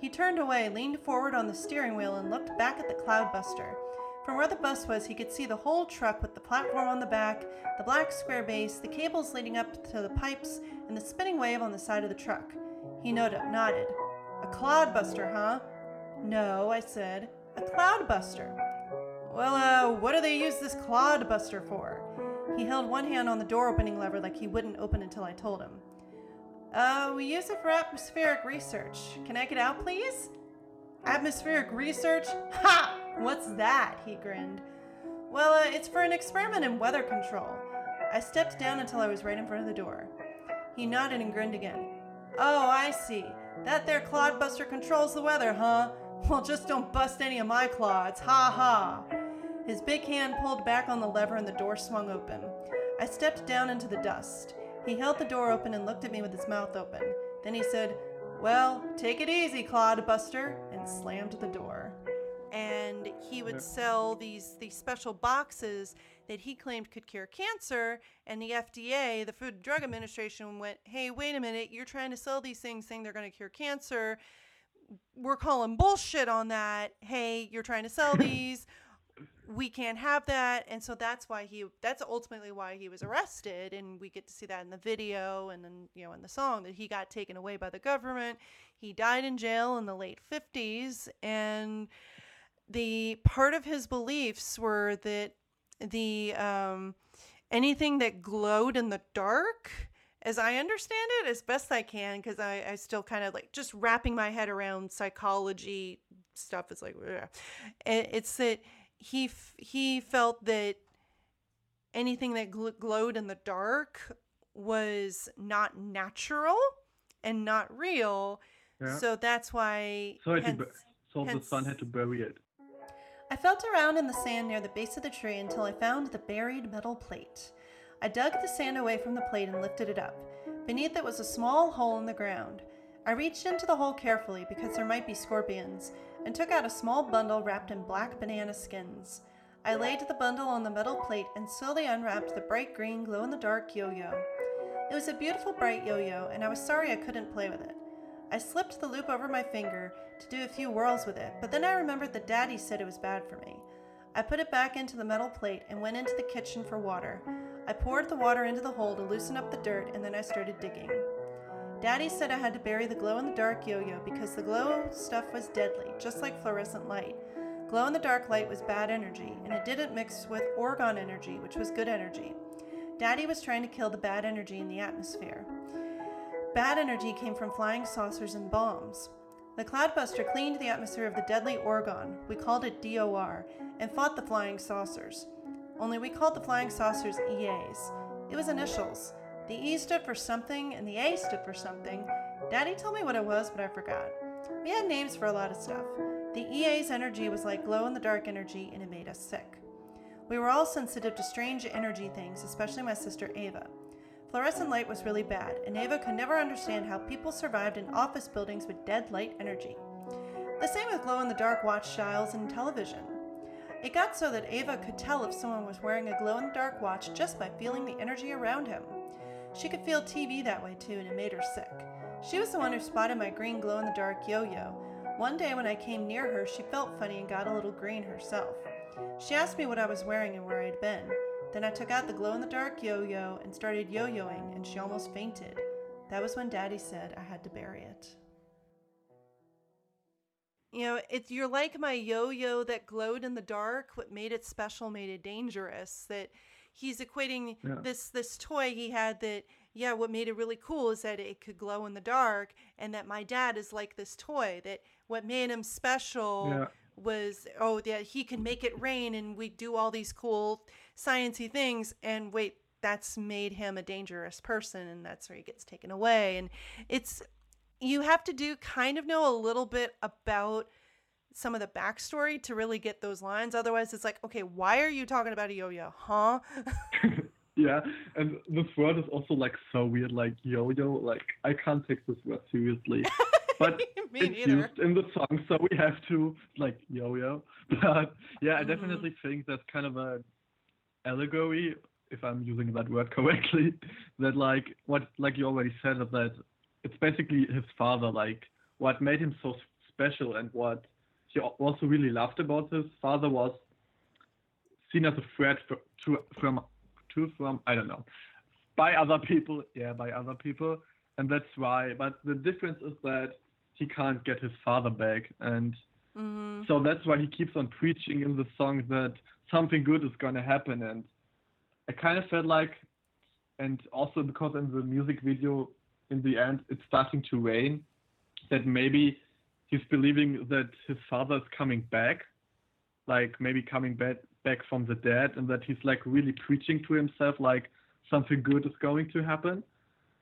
He turned away, leaned forward on the steering wheel, and looked back at the cloudbuster. From where the bus was, he could see the whole truck with the platform on the back, the black square base, the cables leading up to the pipes, and the spinning wave on the side of the truck. He nodded. A cloudbuster, huh? No, I said. A cloudbuster. Well, uh, what do they use this cloudbuster for? He held one hand on the door opening lever like he wouldn't open until I told him. Uh, we use it for atmospheric research. Can I get out, please? Atmospheric research? Ha! What's that? He grinned. Well, uh, it's for an experiment in weather control. I stepped down until I was right in front of the door. He nodded and grinned again. Oh, I see. That there clodbuster controls the weather, huh? Well, just don't bust any of my clods. Ha ha. His big hand pulled back on the lever and the door swung open. I stepped down into the dust. He held the door open and looked at me with his mouth open. Then he said, Well, take it easy, Clodbuster, and slammed the door. And he would sell these these special boxes that he claimed could cure cancer. And the FDA, the Food and Drug Administration, went, Hey, wait a minute, you're trying to sell these things saying they're going to cure cancer. We're calling bullshit on that. Hey, you're trying to sell these we can't have that and so that's why he that's ultimately why he was arrested and we get to see that in the video and then you know in the song that he got taken away by the government he died in jail in the late 50s and the part of his beliefs were that the um anything that glowed in the dark as I understand it, as best I can, because I, I still kind of like just wrapping my head around psychology stuff. It's like, ugh. It's that he f- he felt that anything that gl- glowed in the dark was not natural and not real. Yeah. So that's why. So, I had to hence- bu- so the hence- son had to bury it. I felt around in the sand near the base of the tree until I found the buried metal plate. I dug the sand away from the plate and lifted it up. Beneath it was a small hole in the ground. I reached into the hole carefully because there might be scorpions and took out a small bundle wrapped in black banana skins. I laid the bundle on the metal plate and slowly unwrapped the bright green glow in the dark yo yo. It was a beautiful bright yo yo, and I was sorry I couldn't play with it. I slipped the loop over my finger to do a few whirls with it, but then I remembered that Daddy said it was bad for me. I put it back into the metal plate and went into the kitchen for water. I poured the water into the hole to loosen up the dirt, and then I started digging. Daddy said I had to bury the glow in the dark yo yo because the glow stuff was deadly, just like fluorescent light. Glow in the dark light was bad energy, and it didn't mix with orgone energy, which was good energy. Daddy was trying to kill the bad energy in the atmosphere. Bad energy came from flying saucers and bombs. The Cloudbuster cleaned the atmosphere of the deadly Orgone, we called it DOR, and fought the flying saucers. Only we called the flying saucers EAs. It was initials. The E stood for something, and the A stood for something. Daddy told me what it was, but I forgot. We had names for a lot of stuff. The EA's energy was like glow in the dark energy, and it made us sick. We were all sensitive to strange energy things, especially my sister Ava. Fluorescent light was really bad, and Ava could never understand how people survived in office buildings with dead light energy. The same with glow in the dark watch dials and television. It got so that Ava could tell if someone was wearing a glow in the dark watch just by feeling the energy around him. She could feel TV that way too, and it made her sick. She was the one who spotted my green glow in the dark yo yo. One day when I came near her, she felt funny and got a little green herself. She asked me what I was wearing and where I'd been. Then I took out the glow in the dark yo yo and started yo yoing, and she almost fainted. That was when Daddy said I had to bury it. You know, it's you're like my yo-yo that glowed in the dark. What made it special made it dangerous. That he's equating Yeah. this this toy he had that yeah, what made it really cool is that it could glow in the dark, and that my dad is like this toy. That what made him special Yeah. was oh yeah he can make it rain, and we do all these cool sciency things. And wait, that's made him a dangerous person, and that's where he gets taken away. And it's you have to do kind of know a little bit about some of the backstory to really get those lines. Otherwise, it's like, okay, why are you talking about a yo-yo, huh? yeah, and this word is also like so weird, like yo-yo. Like I can't take this word seriously, but Me it's neither. used in the song, so we have to like yo-yo. But yeah, I Mhm. definitely think that's kind of a allegory, if I'm using that word correctly. That like what, like you already said, that it's basically his father. Like what made him so special, and what he also really loved about his father was seen as a threat for, to from to from I don't know by other people. Yeah, by other people, and that's why. But the difference is that he can't get his father back, and hmm so that's why he keeps on preaching in the song that something good is gonna happen. And I kind of felt like, and also because in the music video, in the end, it's starting to rain, that maybe he's believing that his father is coming back, like maybe coming back back from the dead, and that he's like really preaching to himself like something good is going to happen,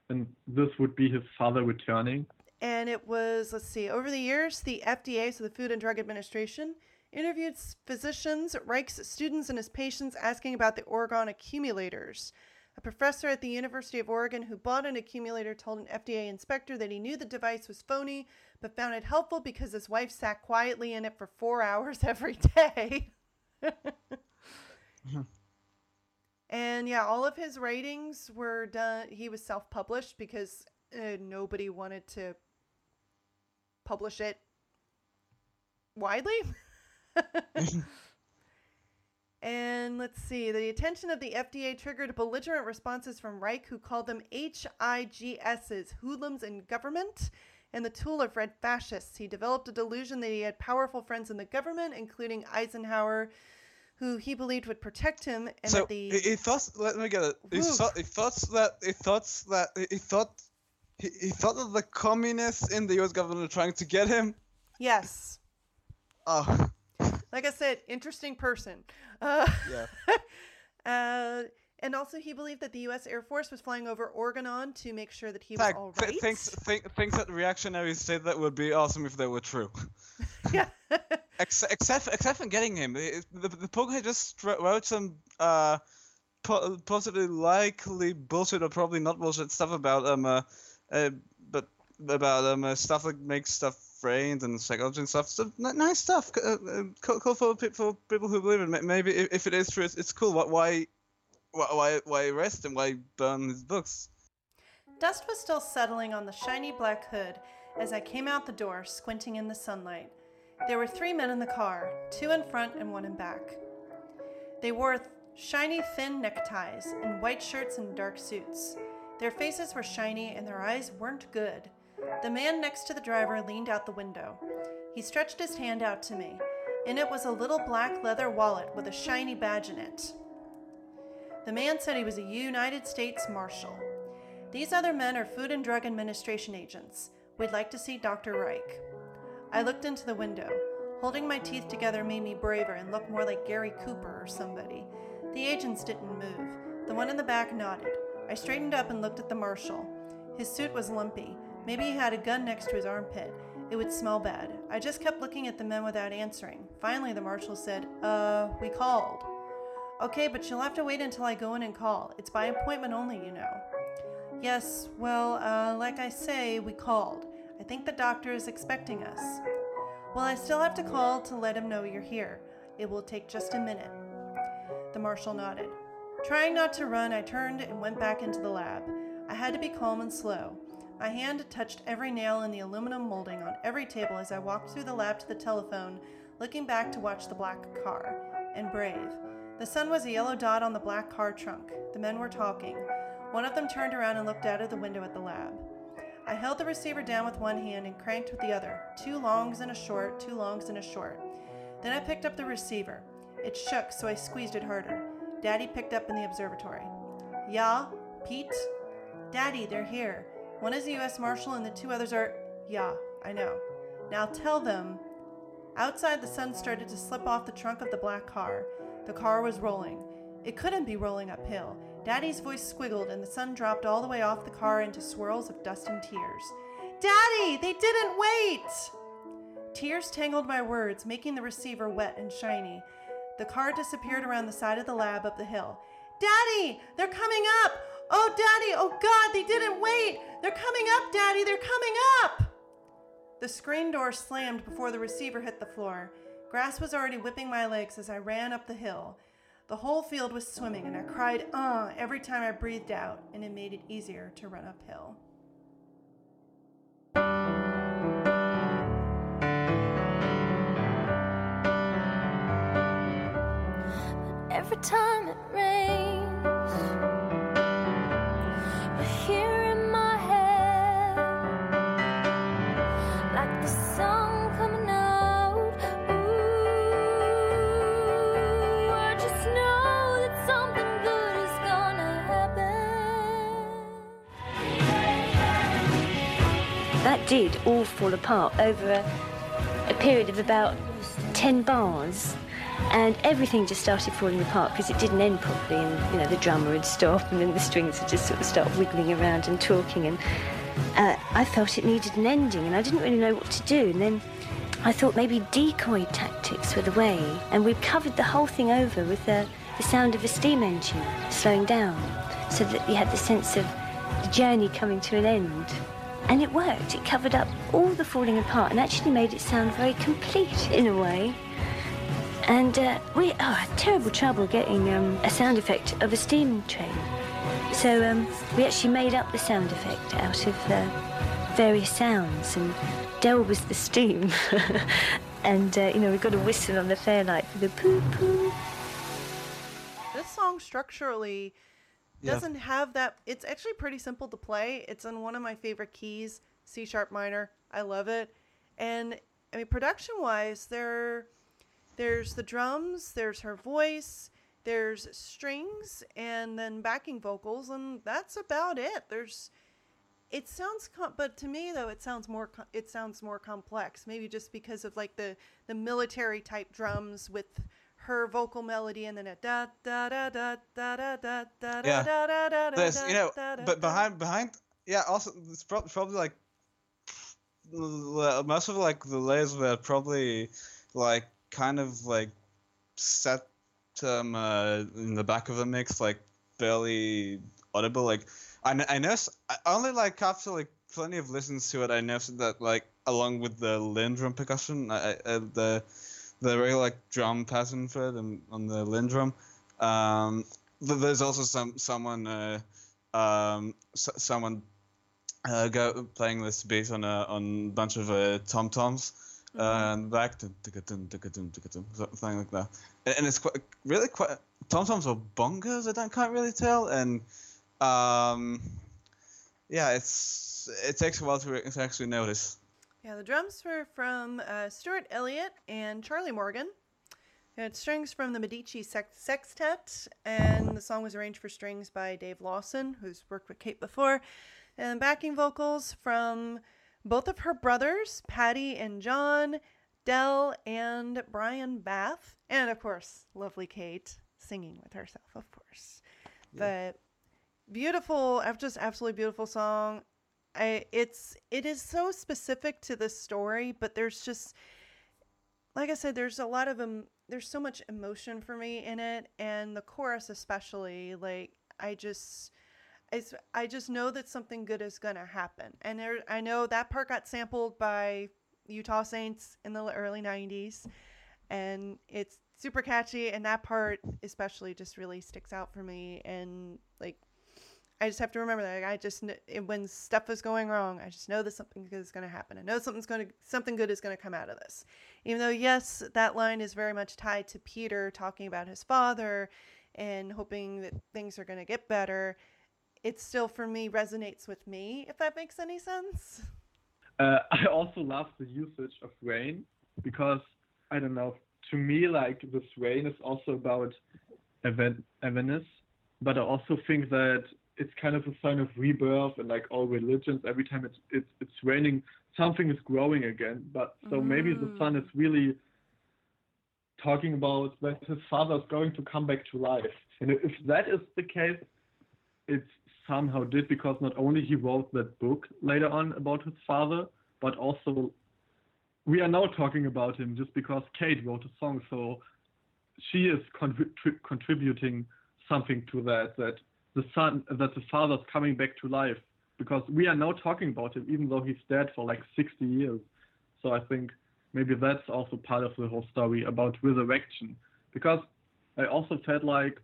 and this would be his father returning. And it was, let's see, over the years, the FDA, so the Food and Drug Administration, interviewed physicians, Reich's students, and his patients asking about the orgone accumulators. A professor at the University of Oregon who bought an accumulator told an FDA inspector that he knew the device was phony, but found it helpful because his wife sat quietly in it for four hours every day. and yeah, all of his writings were done, he was self published because uh, nobody wanted to publish it widely. and let's see, the attention of the FDA triggered belligerent responses from Reich, who called them HIGSs, hoodlums in government, and the tool of red fascists. He developed a delusion that he had powerful friends in the government, including Eisenhower, who he believed would protect him, and so that the he, thought. Let me get it. He thought. He thought that. He thought that. He thought. He, he thought that the communists in the U.S. government were trying to get him. yes, Oh, like I said, interesting person. Uh, yeah. Uh, and also, he believed that the U.S. Air Force was flying over Orgonon to make sure that he was all th- right. things, think, things that reactionaries say that would be awesome if they were true. yeah. Except, except, except for getting him, the, the, the Poker just wrote some uh, po- possibly likely bullshit or probably not bullshit stuff about um, uh, uh about um uh, stuff that makes stuff rain and psychology and stuff. So nice stuff. Uh, uh, cool, cool for, for people who believe in. it. Maybe if, it is true, it's, cool. Why, why, why, why, why arrest him? Why burn his books? Dust was still settling on the shiny black hood as I came out the door, squinting in the sunlight. There were three men in the car, two in front and one in back. They wore th- shiny, thin neckties and white shirts and dark suits. Their faces were shiny and their eyes weren't good. The man next to the driver leaned out the window. He stretched his hand out to me. In it was a little black leather wallet with a shiny badge in it. The man said he was a United States Marshal. These other men are Food and Drug Administration agents. We'd like to see Dr. Reich. I looked into the window. Holding my teeth together made me braver and look more like Gary Cooper or somebody. The agents didn't move. The one in the back nodded. I straightened up and looked at the marshal. His suit was lumpy. Maybe he had a gun next to his armpit. It would smell bad. I just kept looking at the men without answering. Finally, the marshal said, Uh, we called. Okay, but you'll have to wait until I go in and call. It's by appointment only, you know. Yes, well, uh, like I say, we called. I think the doctor is expecting us. Well, I still have to call to let him know you're here. It will take just a minute. The marshal nodded. Trying not to run, I turned and went back into the lab. I had to be calm and slow. My hand touched every nail in the aluminum molding on every table as I walked through the lab to the telephone, looking back to watch the black car. And brave. The sun was a yellow dot on the black car trunk. The men were talking. One of them turned around and looked out of the window at the lab. I held the receiver down with one hand and cranked with the other. Two longs and a short, two longs and a short. Then I picked up the receiver. It shook, so I squeezed it harder. Daddy picked up in the observatory. Yeah, Pete? Daddy, they're here. One is a U.S. Marshal and the two others are. Yeah, I know. Now tell them. Outside, the sun started to slip off the trunk of the black car. The car was rolling. It couldn't be rolling uphill. Daddy's voice squiggled, and the sun dropped all the way off the car into swirls of dust and tears. Daddy, they didn't wait! Tears tangled my words, making the receiver wet and shiny. The car disappeared around the side of the lab up the hill. Daddy, they're coming up! Oh, Daddy, oh God, they didn't wait! They're coming up, Daddy, they're coming up! The screen door slammed before the receiver hit the floor. Grass was already whipping my legs as I ran up the hill. The whole field was swimming, and I cried, uh, every time I breathed out, and it made it easier to run uphill. Every time it did all fall apart over a, a period of about 10 bars. And everything just started falling apart because it didn't end properly, and you know the drummer would stop, and then the strings would just sort of start wiggling around and talking, and uh, I felt it needed an ending, and I didn't really know what to do. And then I thought maybe decoy tactics were the way, and we covered the whole thing over with the, the sound of a steam engine slowing down, so that you had the sense of the journey coming to an end. And it worked. It covered up all the falling apart and actually made it sound very complete in a way. And uh, we oh, had terrible trouble getting um, a sound effect of a steam train. So um, we actually made up the sound effect out of uh, various sounds, and Del was the steam. and uh, you know we got a whistle on the fairlight for the poo poo. This song structurally Yeah. doesn't have that. It's actually pretty simple to play. It's in one of my favorite keys, C sharp minor. I love it. And I mean, production wise, there, there's the drums, there's her voice, there's strings, and then backing vocals, and that's about it. There's, it sounds, com- but to me though, it sounds more, co- it sounds more complex. Maybe just because of like the the military type drums with her vocal melody and then a da da da da da da da da Yeah. da da da da you know, da, da, but behind behind, yeah. Also, it's prob- probably like most of like the layers were probably like kind of like set um uh, in the back of the mix, like barely audible. Like I I noticed I only like after like plenty of listens to it, I noticed that like along with the LinnDrum percussion, I, I, uh, the the regular like drum pattern for them on the LinnDrum. Um, th- there's also some someone uh, um, s- someone uh, go playing this bass on a on a bunch of uh, tom toms uh, and back something like that. And, it's quite really quite tom toms or bongos. I don't can't really tell. And um, yeah, it's it takes a while to, re- to actually notice. Yeah, the drums were from uh, Stuart Elliott and Charlie Morgan. It had strings from the Medici Sextet, and the song was arranged for strings by Dave Lawson, who's worked with Kate before, and backing vocals from both of her brothers, Paddy and John, Del and Brian Bath, and of course, lovely Kate singing with herself, of course. But beautiful, just absolutely beautiful song. I it's it is so specific to the story, but there's just like I said, there's a lot of um, there's so much emotion for me in it, and the chorus especially. Like I just, it's I just know that something good is gonna happen, and there I know that part got sampled by Utah Saints in the early '90s, and it's super catchy, and that part especially just really sticks out for me, and like I just have to remember that. I just when stuff is going wrong, I just know that something good is going to happen. I know something's going to something good is going to come out of this. Even though yes, that line is very much tied to Peter talking about his father and hoping that things are going to get better. It still for me resonates with me if that makes any sense. Uh, I also love the usage of rain because I don't know. To me, like this rain is also about event evenness, but I also think that it's kind of a sign of rebirth and like all religions. Every time it's it's it's raining, something is growing again. But so maybe the mm. sun is really talking about that his father is going to come back to life. And if that is the case, it somehow did because not only he wrote that book later on about his father, but also we are now talking about him just because Kate wrote a song, so she is contri- contributing something to that that the son that the father's coming back to life because we are now talking about him even though he's dead for like 60 years. So I think maybe that's also part of the whole story about resurrection because I also felt like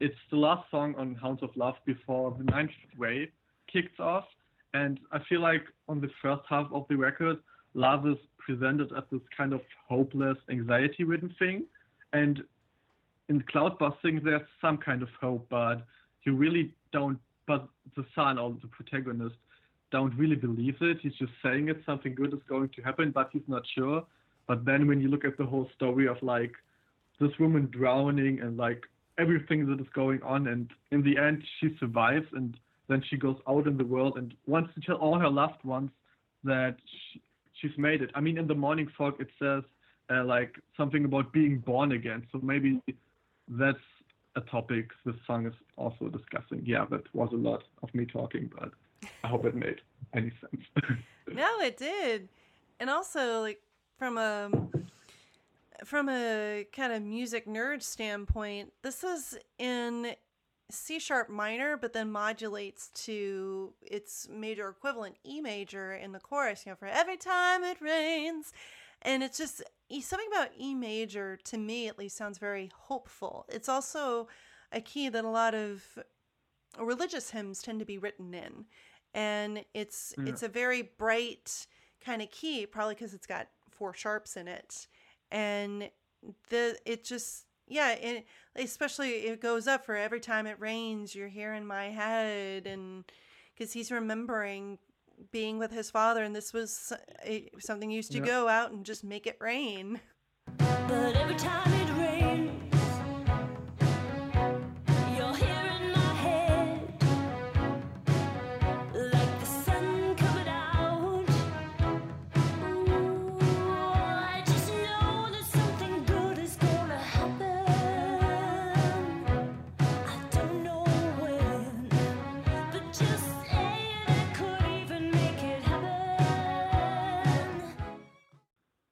it's the last song on Hounds of Love before the ninth wave kicks off. And I feel like on the first half of the record, love is presented as this kind of hopeless, anxiety ridden thing. And in Cloudbusting, there's some kind of hope, but you really don't, but the son or the protagonist don't really believe it. He's just saying it, something good is going to happen, but he's not sure. But then when you look at the whole story of like this woman drowning and like everything that is going on and in the end she survives and then she goes out in the world and wants to tell all her loved ones that she, she's made it i mean in the morning fog it says uh, like something about being born again so maybe that's a topic this song is also discussing yeah that was a lot of me talking but i hope it made any sense No, it did. And also like from a from a kind of music nerd standpoint, this is in C sharp minor, but then modulates to its major equivalent E major in the chorus, you know, for every time it rains. And it's just something about E major, to me at least, sounds very hopeful. It's also a key that a lot of religious hymns tend to be written in. And it's Yeah. it's a very bright kind of key, probably because it's got four sharps in it. And the it just yeah, and especially it goes up for every time it rains, you're here in my head, and because he's remembering being with his father, and this was a, something he used to Yeah. go out and just make it rain. But every time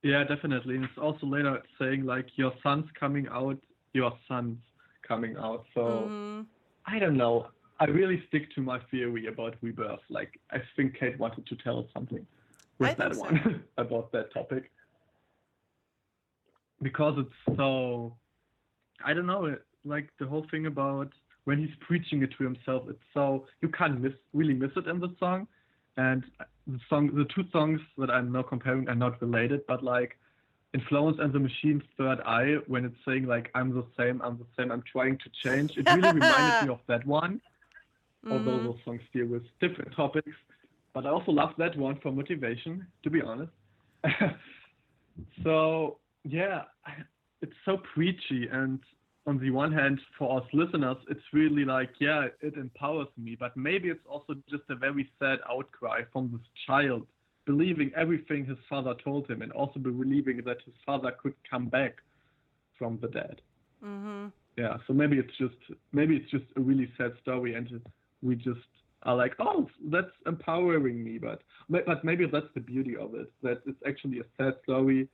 Yeah, definitely. And it's also later saying like your son's coming out, your son's coming out. So Mhm. I don't know. I really stick to my theory about rebirth. Like I think Kate wanted to tell us something with that so. one about that topic. Because it's so I don't know, like the whole thing about when he's preaching it to himself, it's so you can't miss really miss it in the song. And the song the two songs that I'm now comparing are not related, but like in Florence and the Machine's Third Eye, when it's saying like I'm the same, I'm the same, I'm trying to change, it really reminded me of that one. Although Mhm. those songs deal with different topics. But I also love that one for motivation, to be honest. so yeah, it's so preachy and on the one hand, for us listeners, it's really like, yeah, it empowers me, but maybe it's also just a very sad outcry from this child believing everything his father told him and also believing that his father could come back from the dead. Mhm. Yeah, so maybe it's just maybe it's just a really sad story and we just are like, oh, that's empowering me, but but maybe that's the beauty of it that it's actually a sad story,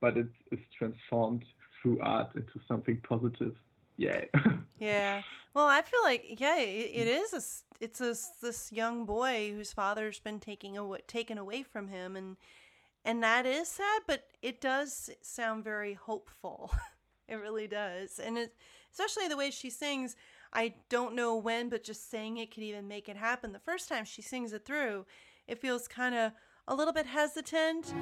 but it is transformed through art into something positive. Yeah. Yeah. Well, I feel like yeah, it, it is a it's a this young boy whose father's been taking away taken away from him and and that is sad, but it does sound very hopeful. it really does. And it, especially the way she sings, I don't know when, but just saying it could even make it happen. The first time she sings it through, it feels kind of a little bit hesitant.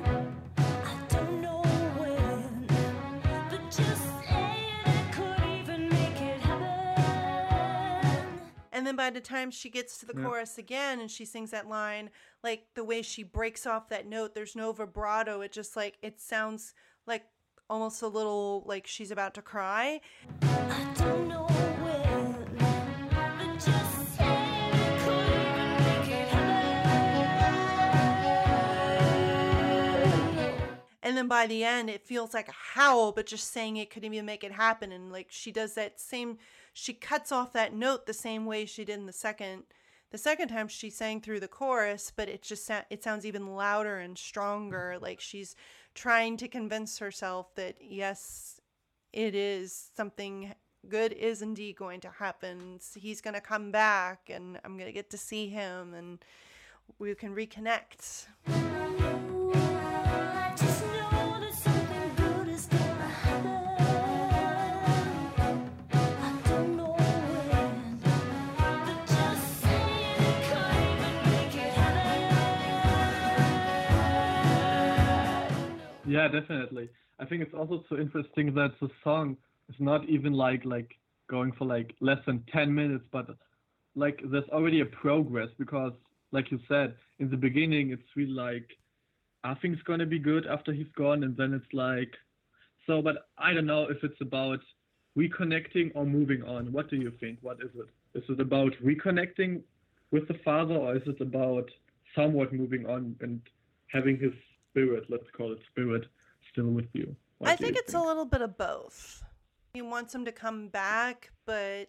And then by the time she gets to the Yeah. chorus again and she sings that line, like the way she breaks off that note, there's no vibrato. It just like, it sounds like almost a little like she's about to cry. I don't know when, but just saying I could even make it happen. And then by the end, it feels like a howl, but just saying it couldn't even make it happen. And like she does that same, she cuts off that note the same way she did in the second, the second time she sang through the chorus, but it just it sounds even louder and stronger. Mm-hmm. Like she's trying to convince herself that yes, it is something good is indeed going to happen. He's going to come back, and I'm going to get to see him, and we can reconnect. Yeah, definitely. I think it's also so interesting that the song is not even like like going for like less than 10 minutes, but like there's already a progress because like you said, in the beginning it's really like I think it's gonna be good after he's gone and then it's like so but I don't know if it's about reconnecting or moving on. What do you think? What is it? Is it about reconnecting with the father or is it about somewhat moving on and having his spirit, let's call it spirit, still with you? What I think it's a little bit of both. He wants him to come back, but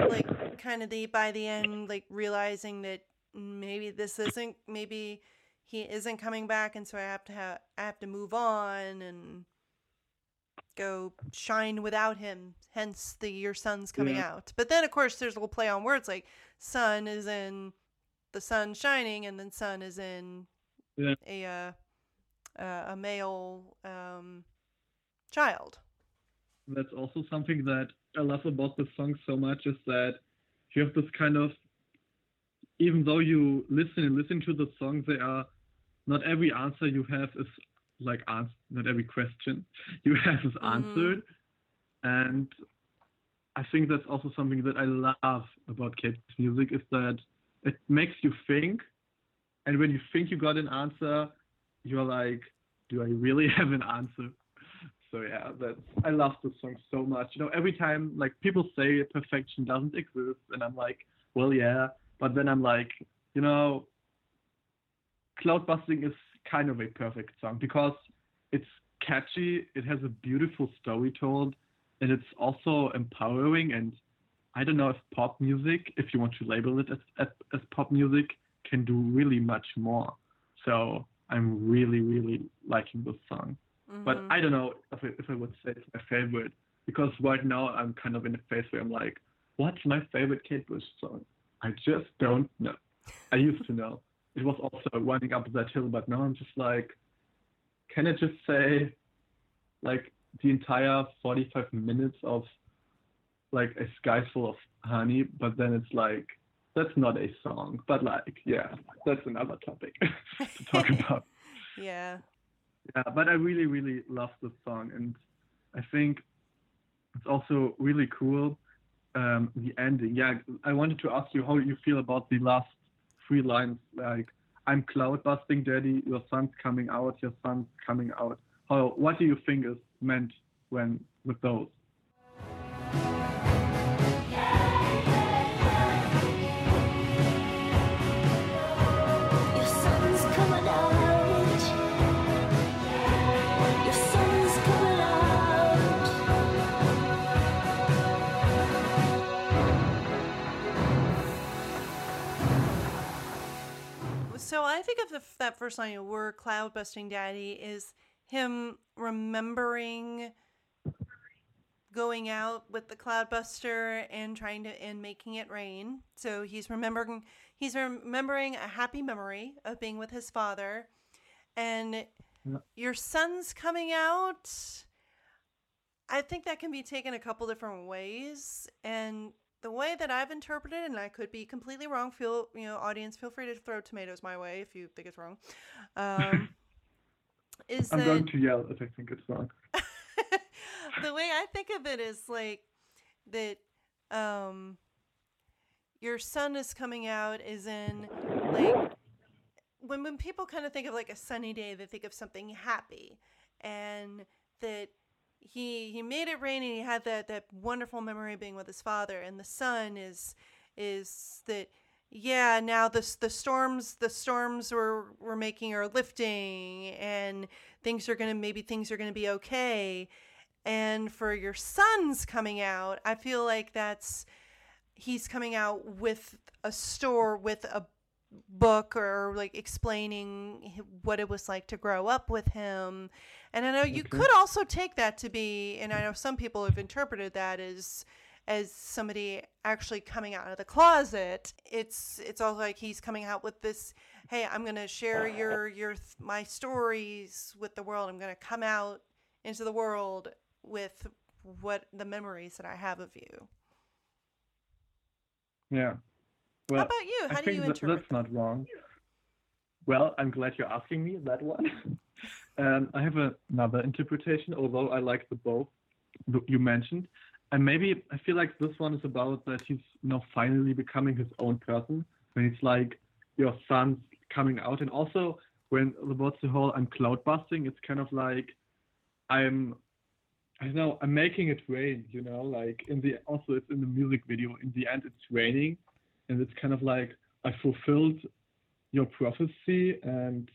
like kind of the by the end, like realizing that maybe this isn't maybe he isn't coming back, and so I have to have I have to move on and go shine without him. Hence the your son's coming Yeah. out. But then of course there's a little play on words like sun is in the sun shining, and then sun is in Yeah. a uh, uh, a male um, child. that's also something that I love about the song so much is that you have this kind of even though you listen and listen to the song, they are not every answer you have is like ans- not every question you have is answered. And I think that's also something that I love about K-pop music is that it makes you think and when you think you got an answer, you're like, do I really have an answer? So yeah, that's I love this song so much. You know, every time like people say perfection doesn't exist, and I'm like, well, yeah, but then I'm like, you know, Cloudbusting is kind of a perfect song because it's catchy, it has a beautiful story told, and it's also empowering. And I don't know if pop music, if you want to label it as, as, as pop music, can do really much more. So I'm really, really liking this song. But Mhm. I don't know if I, if I would say it's my favorite because right now I'm kind of in a phase where I'm like, what's my favorite Kate Bush song? I just don't know. I used to know. It was also running up that hill, but now I'm just like, can I just say, like the entire 45 minutes of like a sky full of honey, but then it's like that's not a song, but like yeah, that's another topic to talk about. yeah. Yeah, but I really, really love this song, and I think it's also really cool. Um, the ending. Yeah, I wanted to ask you how you feel about the last three lines. Like, I'm cloudbusting, daddy. Your son's coming out. Your son's coming out. How? What do you think is meant when with those? So I think of the, that first line, you know, "We're cloudbusting, daddy," is him remembering going out with the cloudbuster and trying to and making it rain. So he's remembering he's remembering a happy memory of being with his father, and your son's coming out. I think that can be taken a couple different ways, and the way that I've interpreted, and I could be completely wrong. Feel you know, audience, feel free to throw tomatoes my way if you think it's wrong. Um, is I'm that going to yell if I think it's wrong. the way I think of it is like that um your sun is coming out is in like when when people kind of think of like a sunny day they think of something happy and that he he made it rain and he had that that wonderful memory of being with his father. And the son is is that yeah now the the storms the storms we're we're making are lifting and things are gonna maybe things are gonna be okay. And for your son's coming out i feel like that's he's coming out with a store with a book or like explaining what it was like to grow up with him and i know you Okay. could also take that to be and i know some people have interpreted that as as somebody actually coming out of the closet it's it's also like he's coming out with this hey i'm going to share your your th- my stories with the world i'm going to come out into the world with what the memories that i have of you Yeah. Well, how about you I how do think you that- interpret that's not wrong. Well, I'm glad you're asking me that one. um, I have a, another interpretation, although I like the both you mentioned. And maybe I feel like this one is about that he's know finally becoming his own person. When it's like your son's coming out, and also when about the whole I'm cloudbusting, it's kind of like I'm I don't know, I'm making it rain, you know, like in the also it's in the music video. In the end it's raining and it's kind of like I fulfilled your prophecy and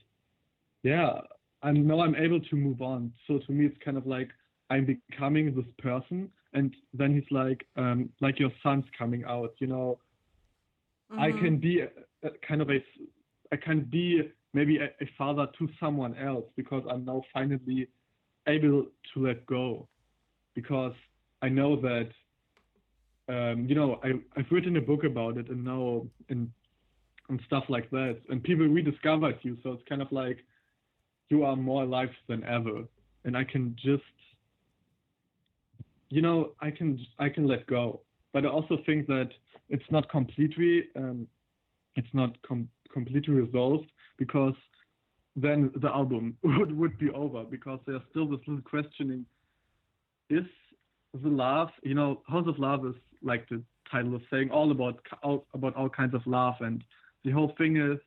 yeah, and now I'm able to move on. So to me it's kind of like I'm becoming this person and then he's like um like your son's coming out, you know. I Mhm. can be a, a kind of a I can be maybe a, a father to someone else because I'm now finally able to let go because I know that um, you know I, I've written a book about it and now and and stuff like that. And people rediscovered you so it's kind of like you are more alive than ever. And I can just you know I can I can let go. But I also think that it's not completely um, it's not com- completely resolved because then the album would, would be over because there's still this little questioning. Is the love you know Hounds of Love is like the title is saying all about all, about all kinds of love and the whole thing is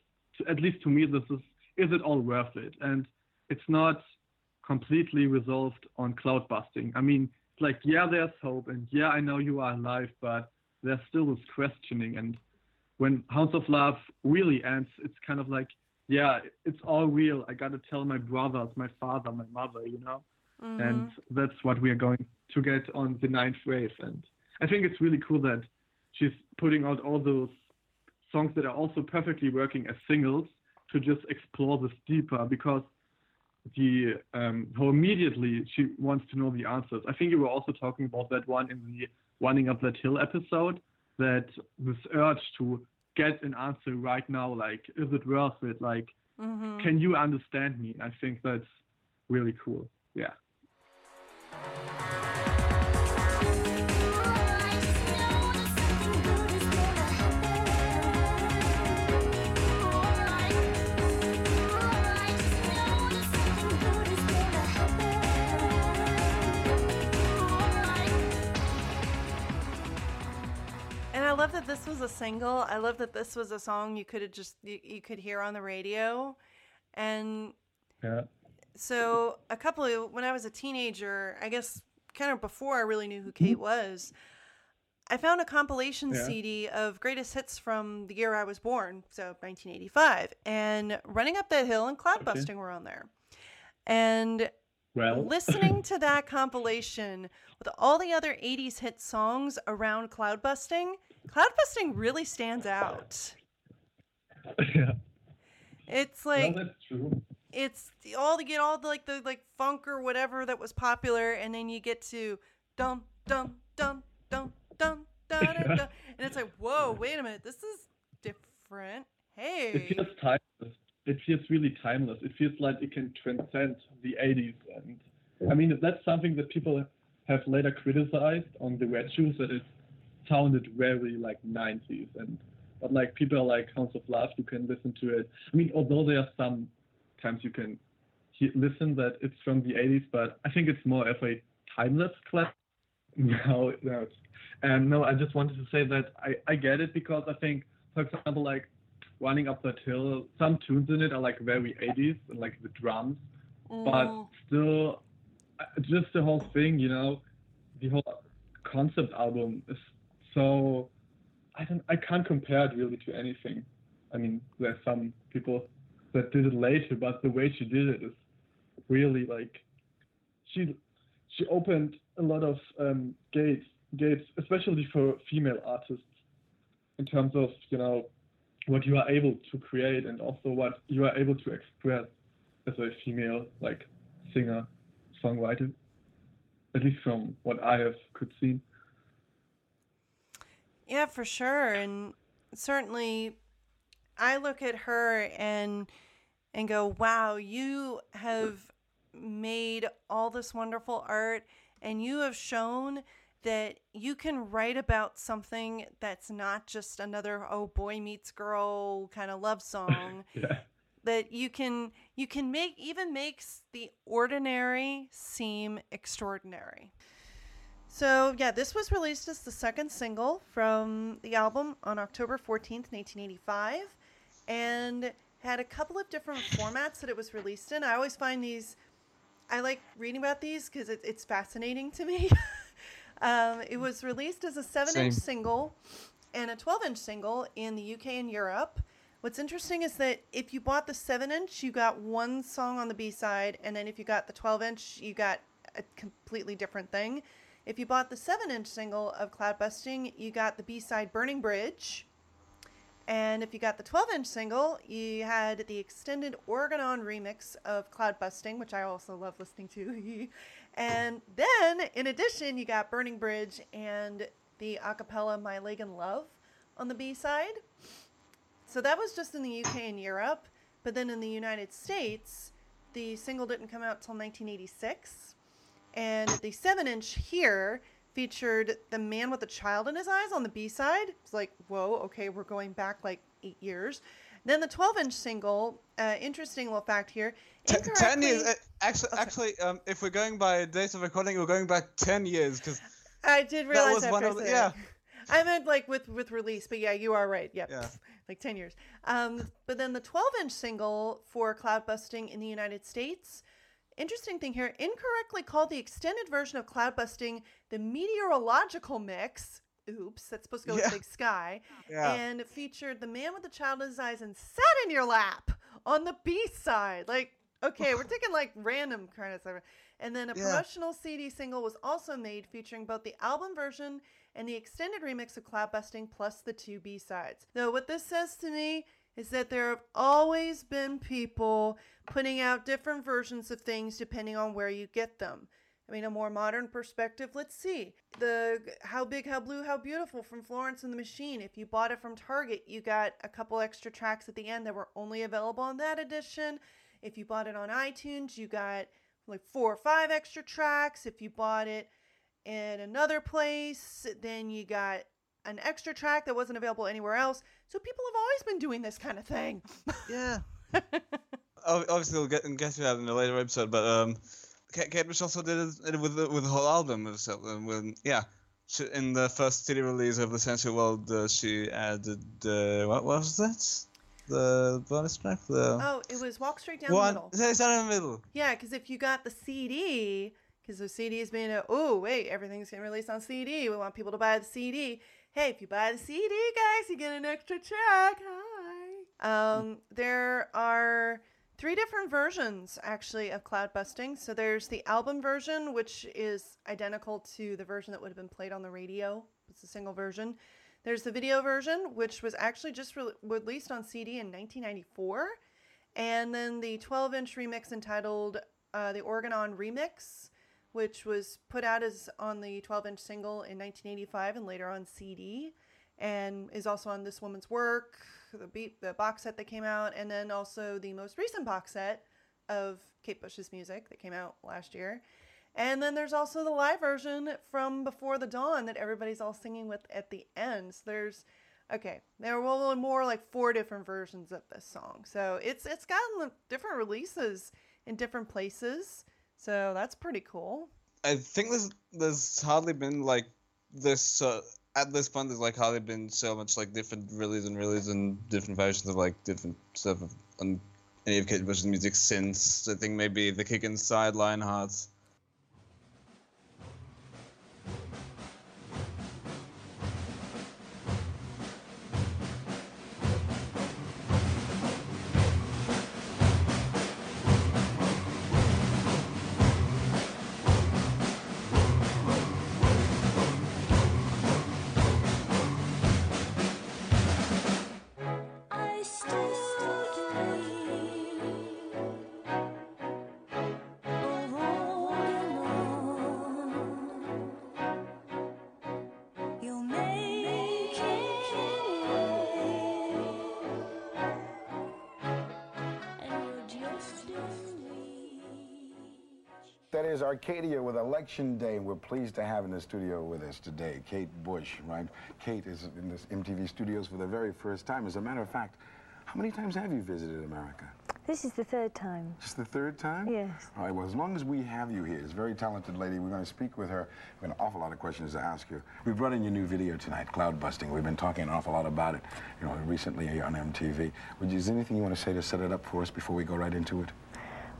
at least to me this is is it all worth it? And it's not completely resolved on cloudbusting. I mean like yeah there's hope and yeah i know you are alive but there's still this questioning. And when Hounds of Love really ends it's kind of like yeah it's all real. I gotta tell my brothers my father my mother you know? Mhm. and that's what we are going to get on the ninth wave. And i think it's really cool that she's putting out all those songs that are also perfectly working as singles to just explore this deeper because the um how immediately she wants to know the answers. I think you were also talking about that one in the running up that hill episode that this urge to get an answer right now like is it worth it? Like Mhm. can you understand me? I think that's really cool. Yeah love that this was a single. I love that this was a song you could have just you, you could hear on the radio. And yeah so a couple of when I was a teenager, I guess kind of before I really knew who mm-hmm. Kate was, I found a compilation Yeah. CD of greatest hits from the year I was born, so 1985, and Running Up That Hill and Cloud Okay. Busting were on there. And well listening to that compilation with all the other 80s hit songs around cloudbusting, cloud busting really stands out. yeah. It's like well, that's true. it's all to get all the like the like funk or whatever that was popular and then you get to dum dum dum dum dum dum and it's like whoa wait a minute this is different. Hey. it feels timeless it feels really timeless it feels like it can transcend the 80s and i mean that's something that people have later criticized on the red shoes that it sounded very like 90s and but like people are like Hounds of Love, you can listen to it. I mean, although there are some times you can he- listen that it's from the 80s, but I think it's more of a timeless classic. No, no, and no, I just wanted to say that I, I get it because I think, for example, like running up that hill, some tunes in it are like very 80s and like the drums, but Mm. still, uh, just the whole thing, you know, the whole concept album is so. I don't. I can't compare it really to anything. I mean, there's some people that did it later, but the way she did it is really like she she opened a lot of um, gates gates, especially for female artists, in terms of you know what you are able to create and also what you are able to express as a female like singer songwriter. At least from what I have could see. Yeah, for sure. And certainly I look at her and and go, "Wow, you have made all this wonderful art and you have shown that you can write about something that's not just another oh boy meets girl kind of love song Yeah. that you can you can make even makes the ordinary seem extraordinary. So yeah, this was released as the second single from the album on October 14th, 1985 and had a couple of different formats that it was released in. I always find these I like reading about these because it, it's fascinating to me. um, it was released as a 7 inch single and a 12 inch single in the UK and Europe. What's interesting is that if you bought the 7 inch, you got one song on the B side, and then if you got the 12 inch, you got a completely different thing. If you bought the 7 inch single of Cloudbusting, you got the B side Burning Bridge. And if you got the 12 inch single, you had the extended Orgonon remix of Cloudbusting, which I also love listening to. and then, in addition, you got Burning Bridge and the acapella My Lagan Love on the B side. So that was just in the UK and Europe. But then in the United States, the single didn't come out till 1986. And the 7 inch here featured The Man with a Child in His Eyes on the B side. It's like, whoa, okay, we're going back like eight years. Then the 12 inch single, uh, interesting little fact here. T- ten years. Uh, actually, Okay. actually, um, if we're going by dates of recording, we're going back ten years because I did realize that, was after one of the- yeah. I meant like with with release, but yeah, you are right. Yep. Yeah. Like 10 years. Um, but then the 12 inch single for Cloudbusting in the United States, interesting thing here, incorrectly called the extended version of Cloudbusting the meteorological mix. Oops, that's supposed to go Yeah. with Big Sky. yeah, And featured the man with the child in his eyes and sat in your lap on the B side. Like, okay, we're taking like random kind of stuff. And then a Yeah. promotional CD single was also made featuring both the album version and the extended remix of Cloudbusting plus the two B sides. Though, what this says to me is that there have always been people putting out different versions of things depending on where you get them. I mean, a more modern perspective. Let's see the How Big, How Blue, How Beautiful from Florence and the Machine. If you bought it from Target, you got a couple extra tracks at the end that were only available on that edition. If you bought it on iTunes, you got like four or five extra tracks. If you bought it in another place, then you got an extra track that wasn't available anywhere else. So people have always been doing this kind of thing. yeah. Obviously, we'll get get to that in a later episode, but um, Kate, also did it with the, with the whole album. Um, when yeah, she, in the first CD release of the Sensual World, uh, she added uh, what was that? The bonus track, the oh, it was Walk Straight Down the. Middle. It's not in the middle. Yeah, because if you got the CD, because the CD is been a, oh, wait, everything's getting released on CD. We want people to buy the CD. Hey, if you buy the CD, guys, you get an extra track. Hi. Um, there are three different versions, actually, of Cloudbusting. So there's the album version, which is identical to the version that would have been played on the radio. It's a single version. There's the video version, which was actually just re- released on CD in 1994. And then the 12 inch remix entitled uh, The Orgonon Remix, which was put out as on the 12 inch single in 1985 and later on CD, and is also on This Woman's Work, the, beat, the box set that came out, and then also the most recent box set of Kate Bush's music that came out last year. And then there's also the live version from Before the Dawn that everybody's all singing with at the end. So there's okay, there were more like four different versions of this song. So it's it's gotten different releases in different places. So that's pretty cool. I think there's there's hardly been like this uh, at this point. There's like hardly been so much like different release and release and different versions of like different stuff on any of Kate Bush's music since I think maybe the Kick Inside Lionhearts. Is Arcadia with Election Day. We're pleased to have in the studio with us today Kate Bush, right? Kate is in this MTV studios for the very first time. As a matter of fact, how many times have you visited America? This is the third time. Just the third time? Yes. All right, well, as long as we have you here, this very talented lady, we're going to speak with her. We have got an awful lot of questions to ask you. We brought in your new video tonight, Cloudbusting. We've been talking an awful lot about it, you know, recently on MTV. Would you, is there anything you want to say to set it up for us before we go right into it?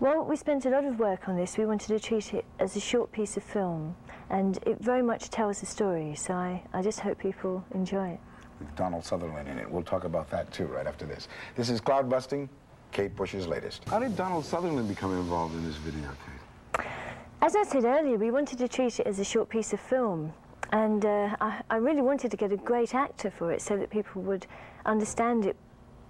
Well, we spent a lot of work on this. We wanted to treat it as a short piece of film, and it very much tells a story. So I, I just hope people enjoy it. with Donald Sutherland in it. We'll talk about that too right after this. This is Cloudbusting, Kate Bush's latest. How did Donald Sutherland become involved in this video, Kate? As I said earlier, we wanted to treat it as a short piece of film. And uh, I, I really wanted to get a great actor for it so that people would understand it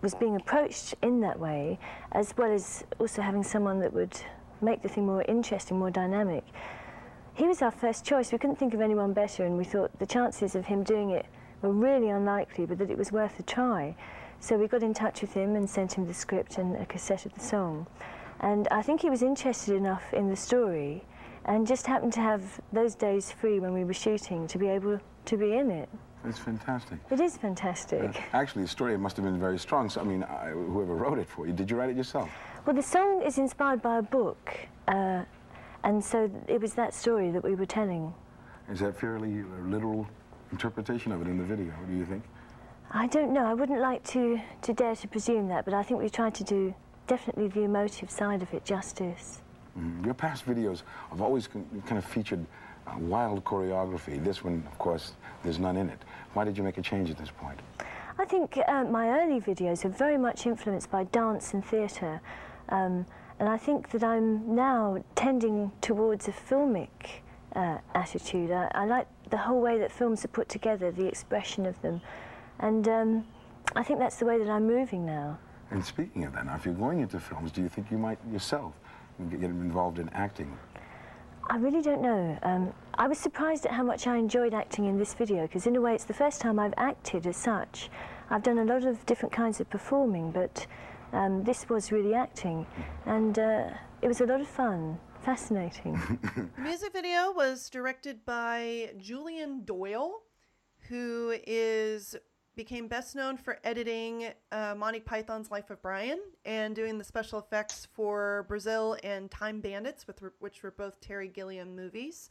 was being approached in that way, as well as also having someone that would make the thing more interesting, more dynamic. He was our first choice. We couldn't think of anyone better, and we thought the chances of him doing it were really unlikely, but that it was worth a try. So we got in touch with him and sent him the script and a cassette of the song. And I think he was interested enough in the story and just happened to have those days free when we were shooting to be able to be in it. That's fantastic. It is fantastic. Actually, the story must have been very strong. So, I mean, I, whoever wrote it for you, did you write it yourself? Well, the song is inspired by a book, uh, and so it was that story that we were telling. Is that fairly uh, literal interpretation of it in the video? What do you think? I don't know. I wouldn't like to, to dare to presume that, but I think we tried to do definitely the emotive side of it justice. Mm. Your past videos have always kind of featured uh, wild choreography. This one, of course, there's none in it. Why did you make a change at this point? I think uh, my early videos are very much influenced by dance and theatre, um, and I think that I'm now tending towards a filmic uh, attitude. I, I like the whole way that films are put together, the expression of them, and um, I think that's the way that I'm moving now. And speaking of that, now, if you're going into films, do you think you might yourself get involved in acting? I really don't know. Um, I was surprised at how much I enjoyed acting in this video because, in a way, it's the first time I've acted as such. I've done a lot of different kinds of performing, but um, this was really acting, and uh, it was a lot of fun, fascinating. The music video was directed by Julian Doyle, who is became best known for editing uh, Monty Python's Life of Brian and doing the special effects for Brazil and Time Bandits, with, which were both Terry Gilliam movies.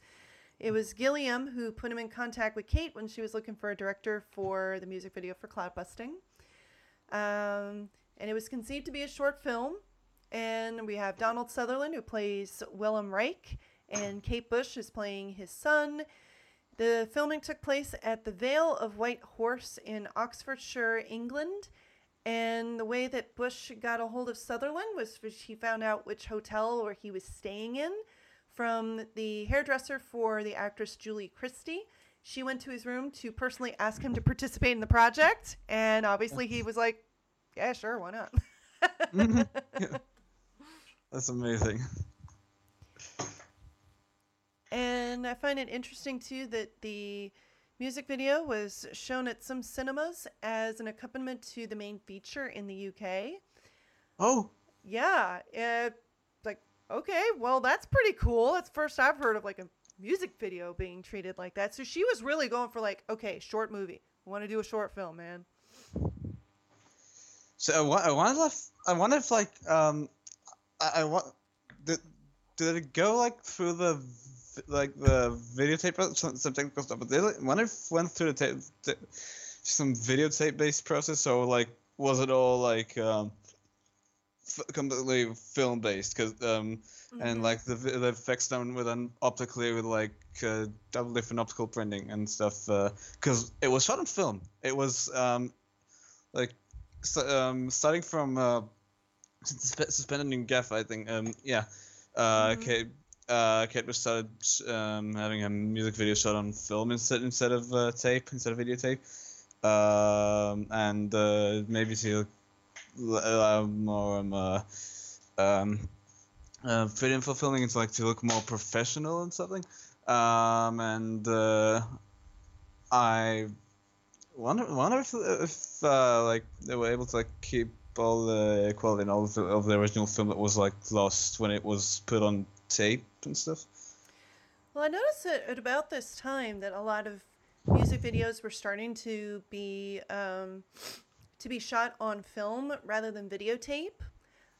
It was Gilliam who put him in contact with Kate when she was looking for a director for the music video for Cloudbusting. Um, and it was conceived to be a short film. And we have Donald Sutherland, who plays Wilhelm Reich, and Kate Bush is playing his son. The filming took place at the Vale of White Horse in Oxfordshire, England. And the way that Bush got a hold of Sutherland was he found out which hotel where he was staying in from the hairdresser for the actress Julie Christie. She went to his room to personally ask him to participate in the project, and obviously he was like, "Yeah, sure, why not?" That's amazing. And I find it interesting too that the music video was shown at some cinemas as an accompaniment to the main feature in the UK. Oh, Yeah, it, like Okay, well that's pretty cool. That's the first I've heard of like a music video being treated like that. So she was really going for like, okay, short movie. I want to do a short film, man. So I, wonder if I wonder if like um I, I want did did it go like through the like the videotape some, some technical stuff, but did it, I wonder if went through the tape some videotape based process so like was it all like um f- completely film based because um Mm-hmm. and like the the effects done with an optically with like uh, double different optical printing and stuff because it was shot on film it was um like so, um starting from uh suspe- suspended in Gaffa i think um yeah uh Mhm. kate uh was started um having a music video shot on film instead instead of uh, tape instead of videotape. Um and uh maybe see uh, more um, uh, um uh, fit in for filming it's like to look more professional and something. Um and uh i wonder wonder if, if uh like they were able to like keep all the quality and all of the, of the original film that was like lost when it was put on tape and stuff Well, I noticed that at about this time that a lot of music videos were starting to be um, to be shot on film rather than videotape.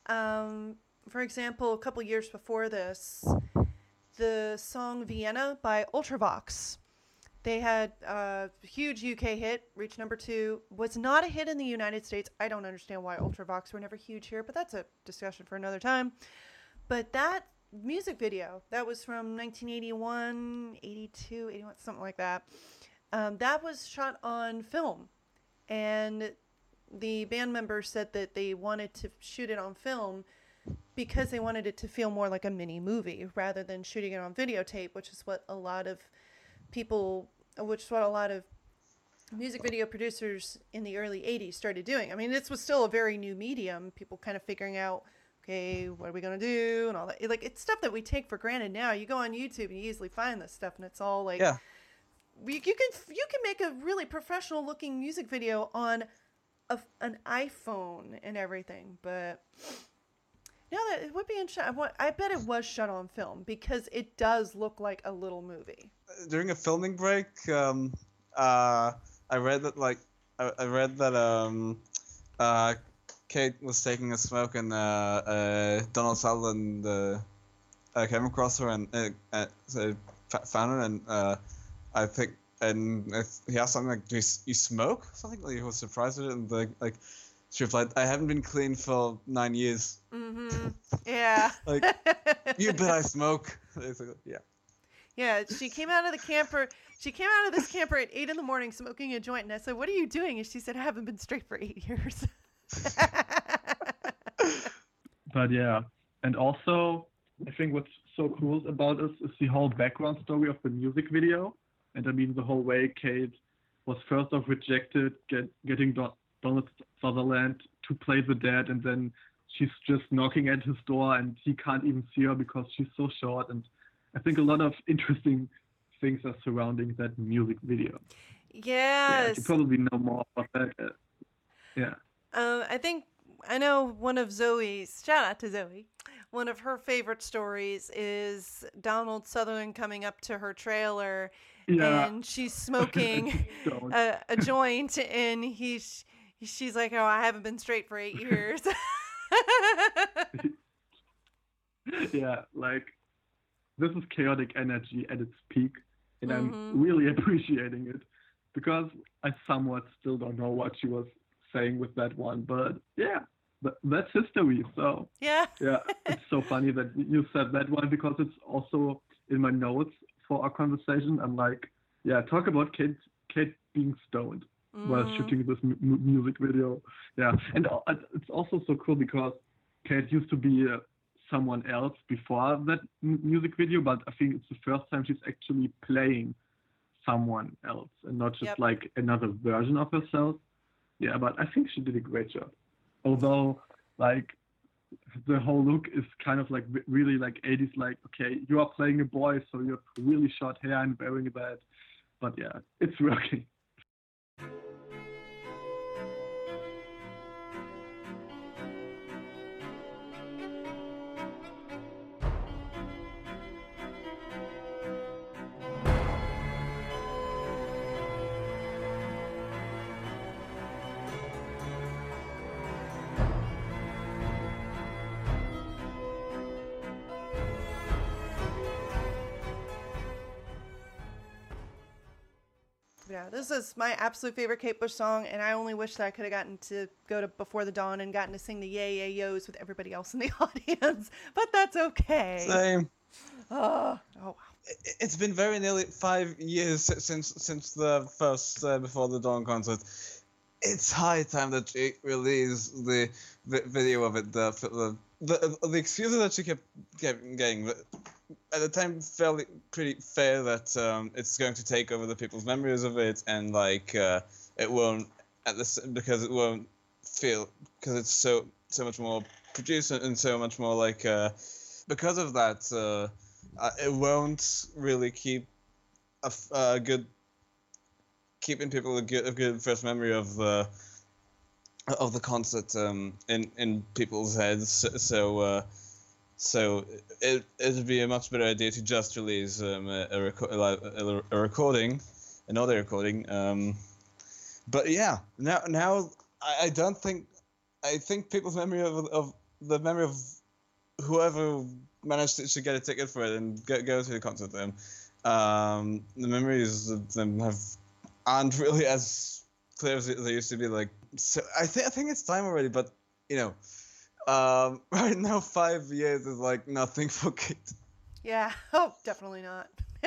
Um, for example, a couple years before this, the song Vienna by Ultravox. They had a huge UK hit, reached number two, was not a hit in the United States. I don't understand why Ultravox were never huge here, but that's a discussion for another time. But that music video, that was from 1981, 82, 81, something like that. Um, that was shot on film. And the band members said that they wanted to shoot it on film because they wanted it to feel more like a mini movie rather than shooting it on videotape, which is what a lot of people, which is what a lot of music video producers in the early 80s started doing. I mean, this was still a very new medium, people kind of figuring out, okay, what are we going to do and all that. Like, it's stuff that we take for granted now. You go on YouTube and you easily find this stuff, and it's all like, yeah you, you can you can make a really professional looking music video on a, an iPhone and everything, but no, that it would be interesting. I I bet it was shot on film because it does look like a little movie. during a filming break, um, uh, I read that like I, I read that um, uh, Kate was taking a smoke and uh, uh, Donald Sutherland uh, uh, came across her and uh, uh, so found her and uh, I think and he asked something like, "Do you, you smoke?" Something like he was surprised at it and like, like she replied, "I haven't been clean for nine years." Mm-hmm. Yeah. Like, You bet I smoke. Basically, yeah. Yeah, she came out of the camper. She came out of this camper at eight in the morning smoking a joint, and I said, "What are you doing?" And she said, "I haven't been straight for eight years." But yeah, and also I think what's so cool about this is the whole background story of the music video, and I mean the whole way Kate was first off rejected, get, getting Don, Donald Sutherland to play the dad, and then she's just knocking at his door, and he can't even see her because she's so short. And I think a lot of interesting things are surrounding that music video. Yeah, yes. you probably know more about that. uh, Yeah. Um, I think I know one of Zoe's. Shout out to Zoe. One of her favorite stories is Donald Sutherland coming up to her trailer, Yeah. and she's smoking a, a joint, and he's she's like, "Oh, I haven't been straight for eight years." yeah, like this is chaotic energy at its peak, and Mhm. I'm really appreciating it because I somewhat still don't know what she was saying with that one, but yeah, but that's history. So yeah. yeah, it's so funny that you said that one because it's also in my notes for our conversation. I'm like, yeah, talk about Kate Kate being stoned while Mhm. shooting this mu- music video. Yeah, and uh, it's also so cool because Kate used to be uh, someone else before that m- music video, but I think it's the first time she's actually playing someone else and not just Yep. like another version of herself. Yeah, but I think she did a great job. Although, like, the whole look is kind of like really like 80s, like, okay, you are playing a boy, so you have really short hair and wearing a that. But yeah, it's working. Yeah, this is my absolute favorite Kate Bush song, and I only wish that I could have gotten to go to Before the Dawn and gotten to sing the Yay Yay Yo's with everybody else in the audience, but that's okay. Same. Oh, oh wow. It's been very nearly five years since since the first uh, Before the Dawn concert. It's high time that she release the, vi- video of it. The, the the the excuses that she kept, getting at the time fairly pretty fair that um, it's going to take over the people's memories of it and like uh, it won't at this because it won't feel because it's so so much more produced and so much more like uh, because of that uh, uh, it won't really keep a good keeping people a good, a good first memory of the of the concert um, in in people's heads. So so, uh, so it it'd be a much better idea to just release um, a, a, reco- a, a, recording, another recording. Um, but yeah, now now I, I don't think I think people's memory of of the memory of whoever managed to, to get a ticket for it and go, go to the concert then um, the memories of them have aren't really as clear as they used to be like so i think i think it's time already but you know um, right now five years is like nothing for kids Yeah. Oh, definitely not.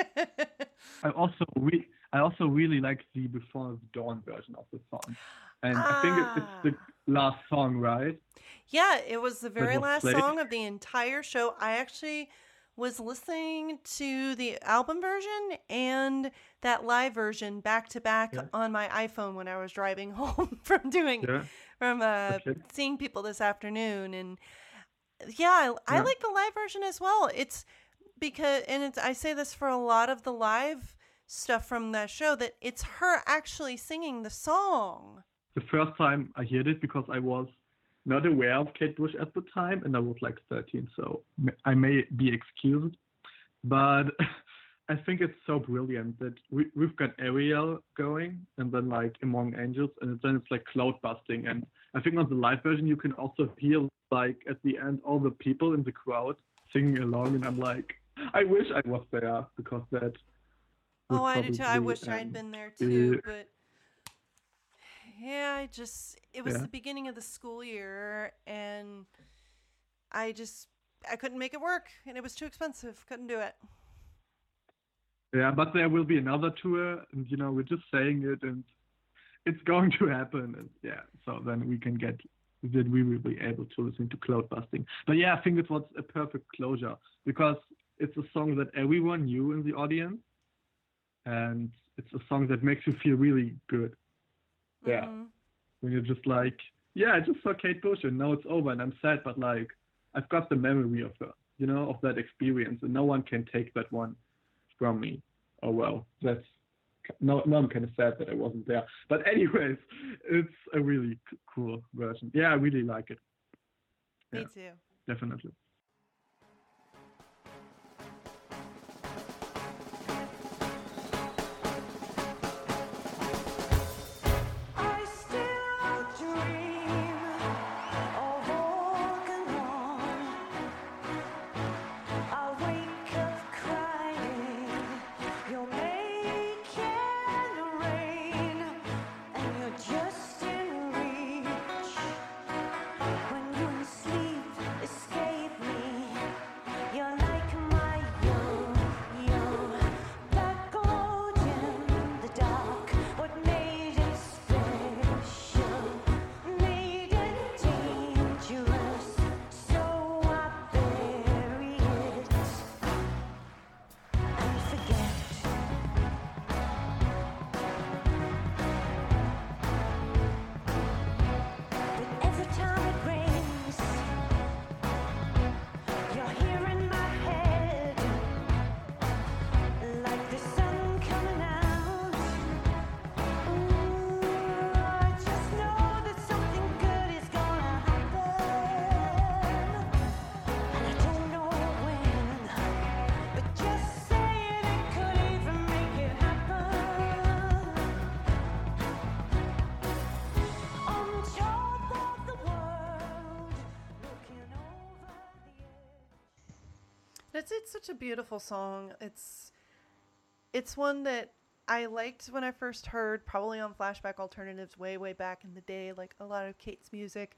I also re- I also really like the Before the Dawn version of the song, and I think it, it's the last song, right? Yeah, it was the very was last played. song of the entire show. I actually was listening to the album version and that live version back to back on my iPhone when I was driving home from doing Yeah. From uh seeing people this afternoon and yeah, I, I like the live version as well. It's because and it's I say this for a lot of the live stuff from that show that it's her actually singing the song. The first time I heard it because I was not aware of Kate Bush at the time, and I was like 13, so I may be excused. But I think it's so brilliant that we, we've got Aerial going, and then like Among Angels, and then it's like cloudbusting. And I think on the live version, you can also hear like at the end all the people in the crowd singing along, and I'm like, I wish I was there because that. Oh, I do too. I wish I'd um, been there too, but yeah, I just it was Yeah. the beginning of the school year and I just I couldn't make it work and it was too expensive. Couldn't do it. Yeah, but there will be another tour, and you know we're just saying it, and it's going to happen, and yeah, so then we can get that we will be able to listen to cloudbusting. But yeah, I think it was a perfect closure because it's a song that everyone knew in the audience, and it's a song that makes you feel really good. Yeah, Mhm. when you're just like, yeah, I just saw Kate Bush, and now it's over, and I'm sad, but like I've got the memory of her, you know, of that experience, and no one can take that one from me. Oh well, that's no, no, I'm kind of sad that I wasn't there. But anyways, it's a really cool version. Yeah, I really like it. Me too. Definitely. Beautiful song. It's it's one that I liked when I first heard, probably on Flashback Alternatives way, way back in the day, like a lot of Kate's music.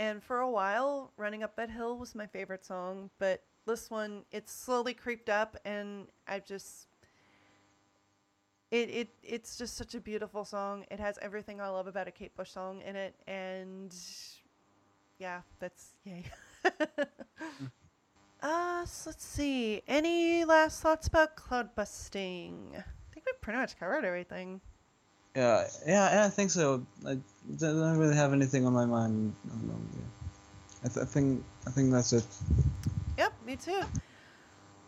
And for a while, Running Up That Hill was my favorite song, but this one, it's slowly creeped up, and I just. It, it it's just such a beautiful song. It has everything I love about a Kate Bush song in it, and yeah, that's yay. uh, so let's see. Any last thoughts about Cloudbusting? I think we pretty much covered everything. Yeah, yeah, yeah, I think so. I don't really have anything on my mind. I, don't know, yeah. I, th- I think I think that's it. Yep, me too.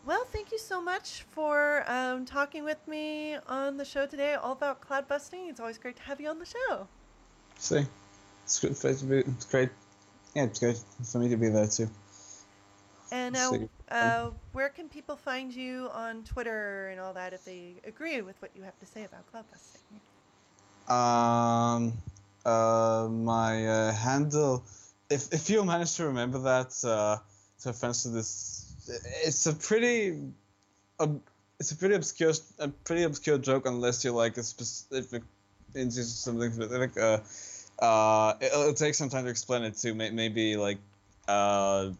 Well, thank you so much for um, talking with me on the show today, all about Cloudbusting. It's always great to have you on the show. See, it's great. It's great. It's great. Yeah, it's great for me to be there too. And See. uh, where can people find you on Twitter and all that if they agree with what you have to say about Cloudbusting? Um, uh, my uh, handle, if if you manage to remember that, uh, to offense to this, it's a pretty, um, it's a pretty obscure, a pretty obscure joke unless you're like a specific, into something specific. Uh, uh, it'll, it'll take some time to explain it to May, maybe like, uh,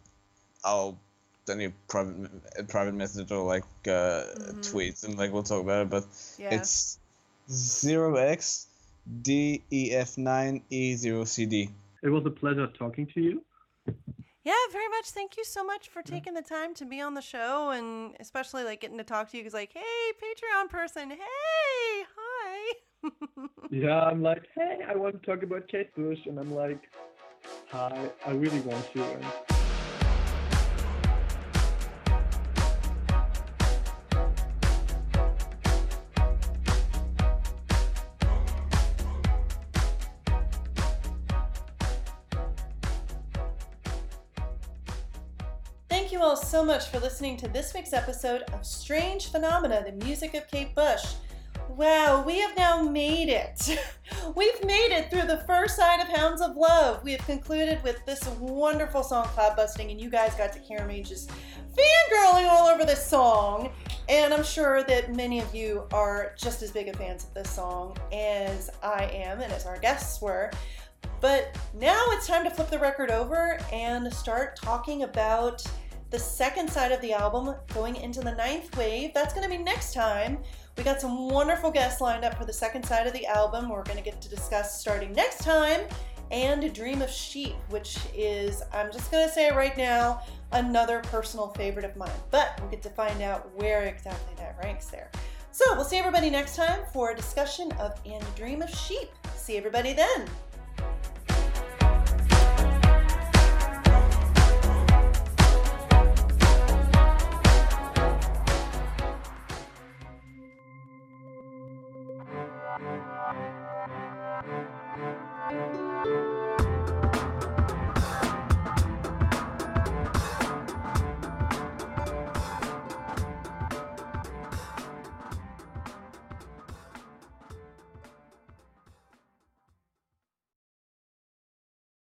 I'll send you a private a private message or like uh, tweets and like we'll talk about it. But Yeah. it's zero x D E F nine E zero C D. It was a pleasure talking to you. Yeah, very much. Thank you so much for taking the time to be on the show and especially like getting to talk to you because, like, hey, Patreon person, hey, hi. Yeah, I'm like, hey, I want to talk about Kate Bush, and I'm like, hi, I really want to. And so much for listening to this week's episode of Strange Phenomena, the music of Kate Bush. Wow, we have now made it. We've made it through the first side of Hounds of Love. We have concluded with this wonderful song, Cloudbusting, and you guys got to hear me just fangirling all over this song. And I'm sure that many of you are just as big of fans of this song as I am and as our guests were. But now it's time to flip the record over and start talking about the second side of the album going into the ninth wave. That's going to be next time. We got some wonderful guests lined up for the second side of the album. We're going to get to discuss starting next time and Dream of Sheep, which is, I'm just going to say it right now, another personal favorite of mine. But we'll get to find out where exactly that ranks there. So we'll see everybody next time for a discussion of And Dream of Sheep. See everybody then.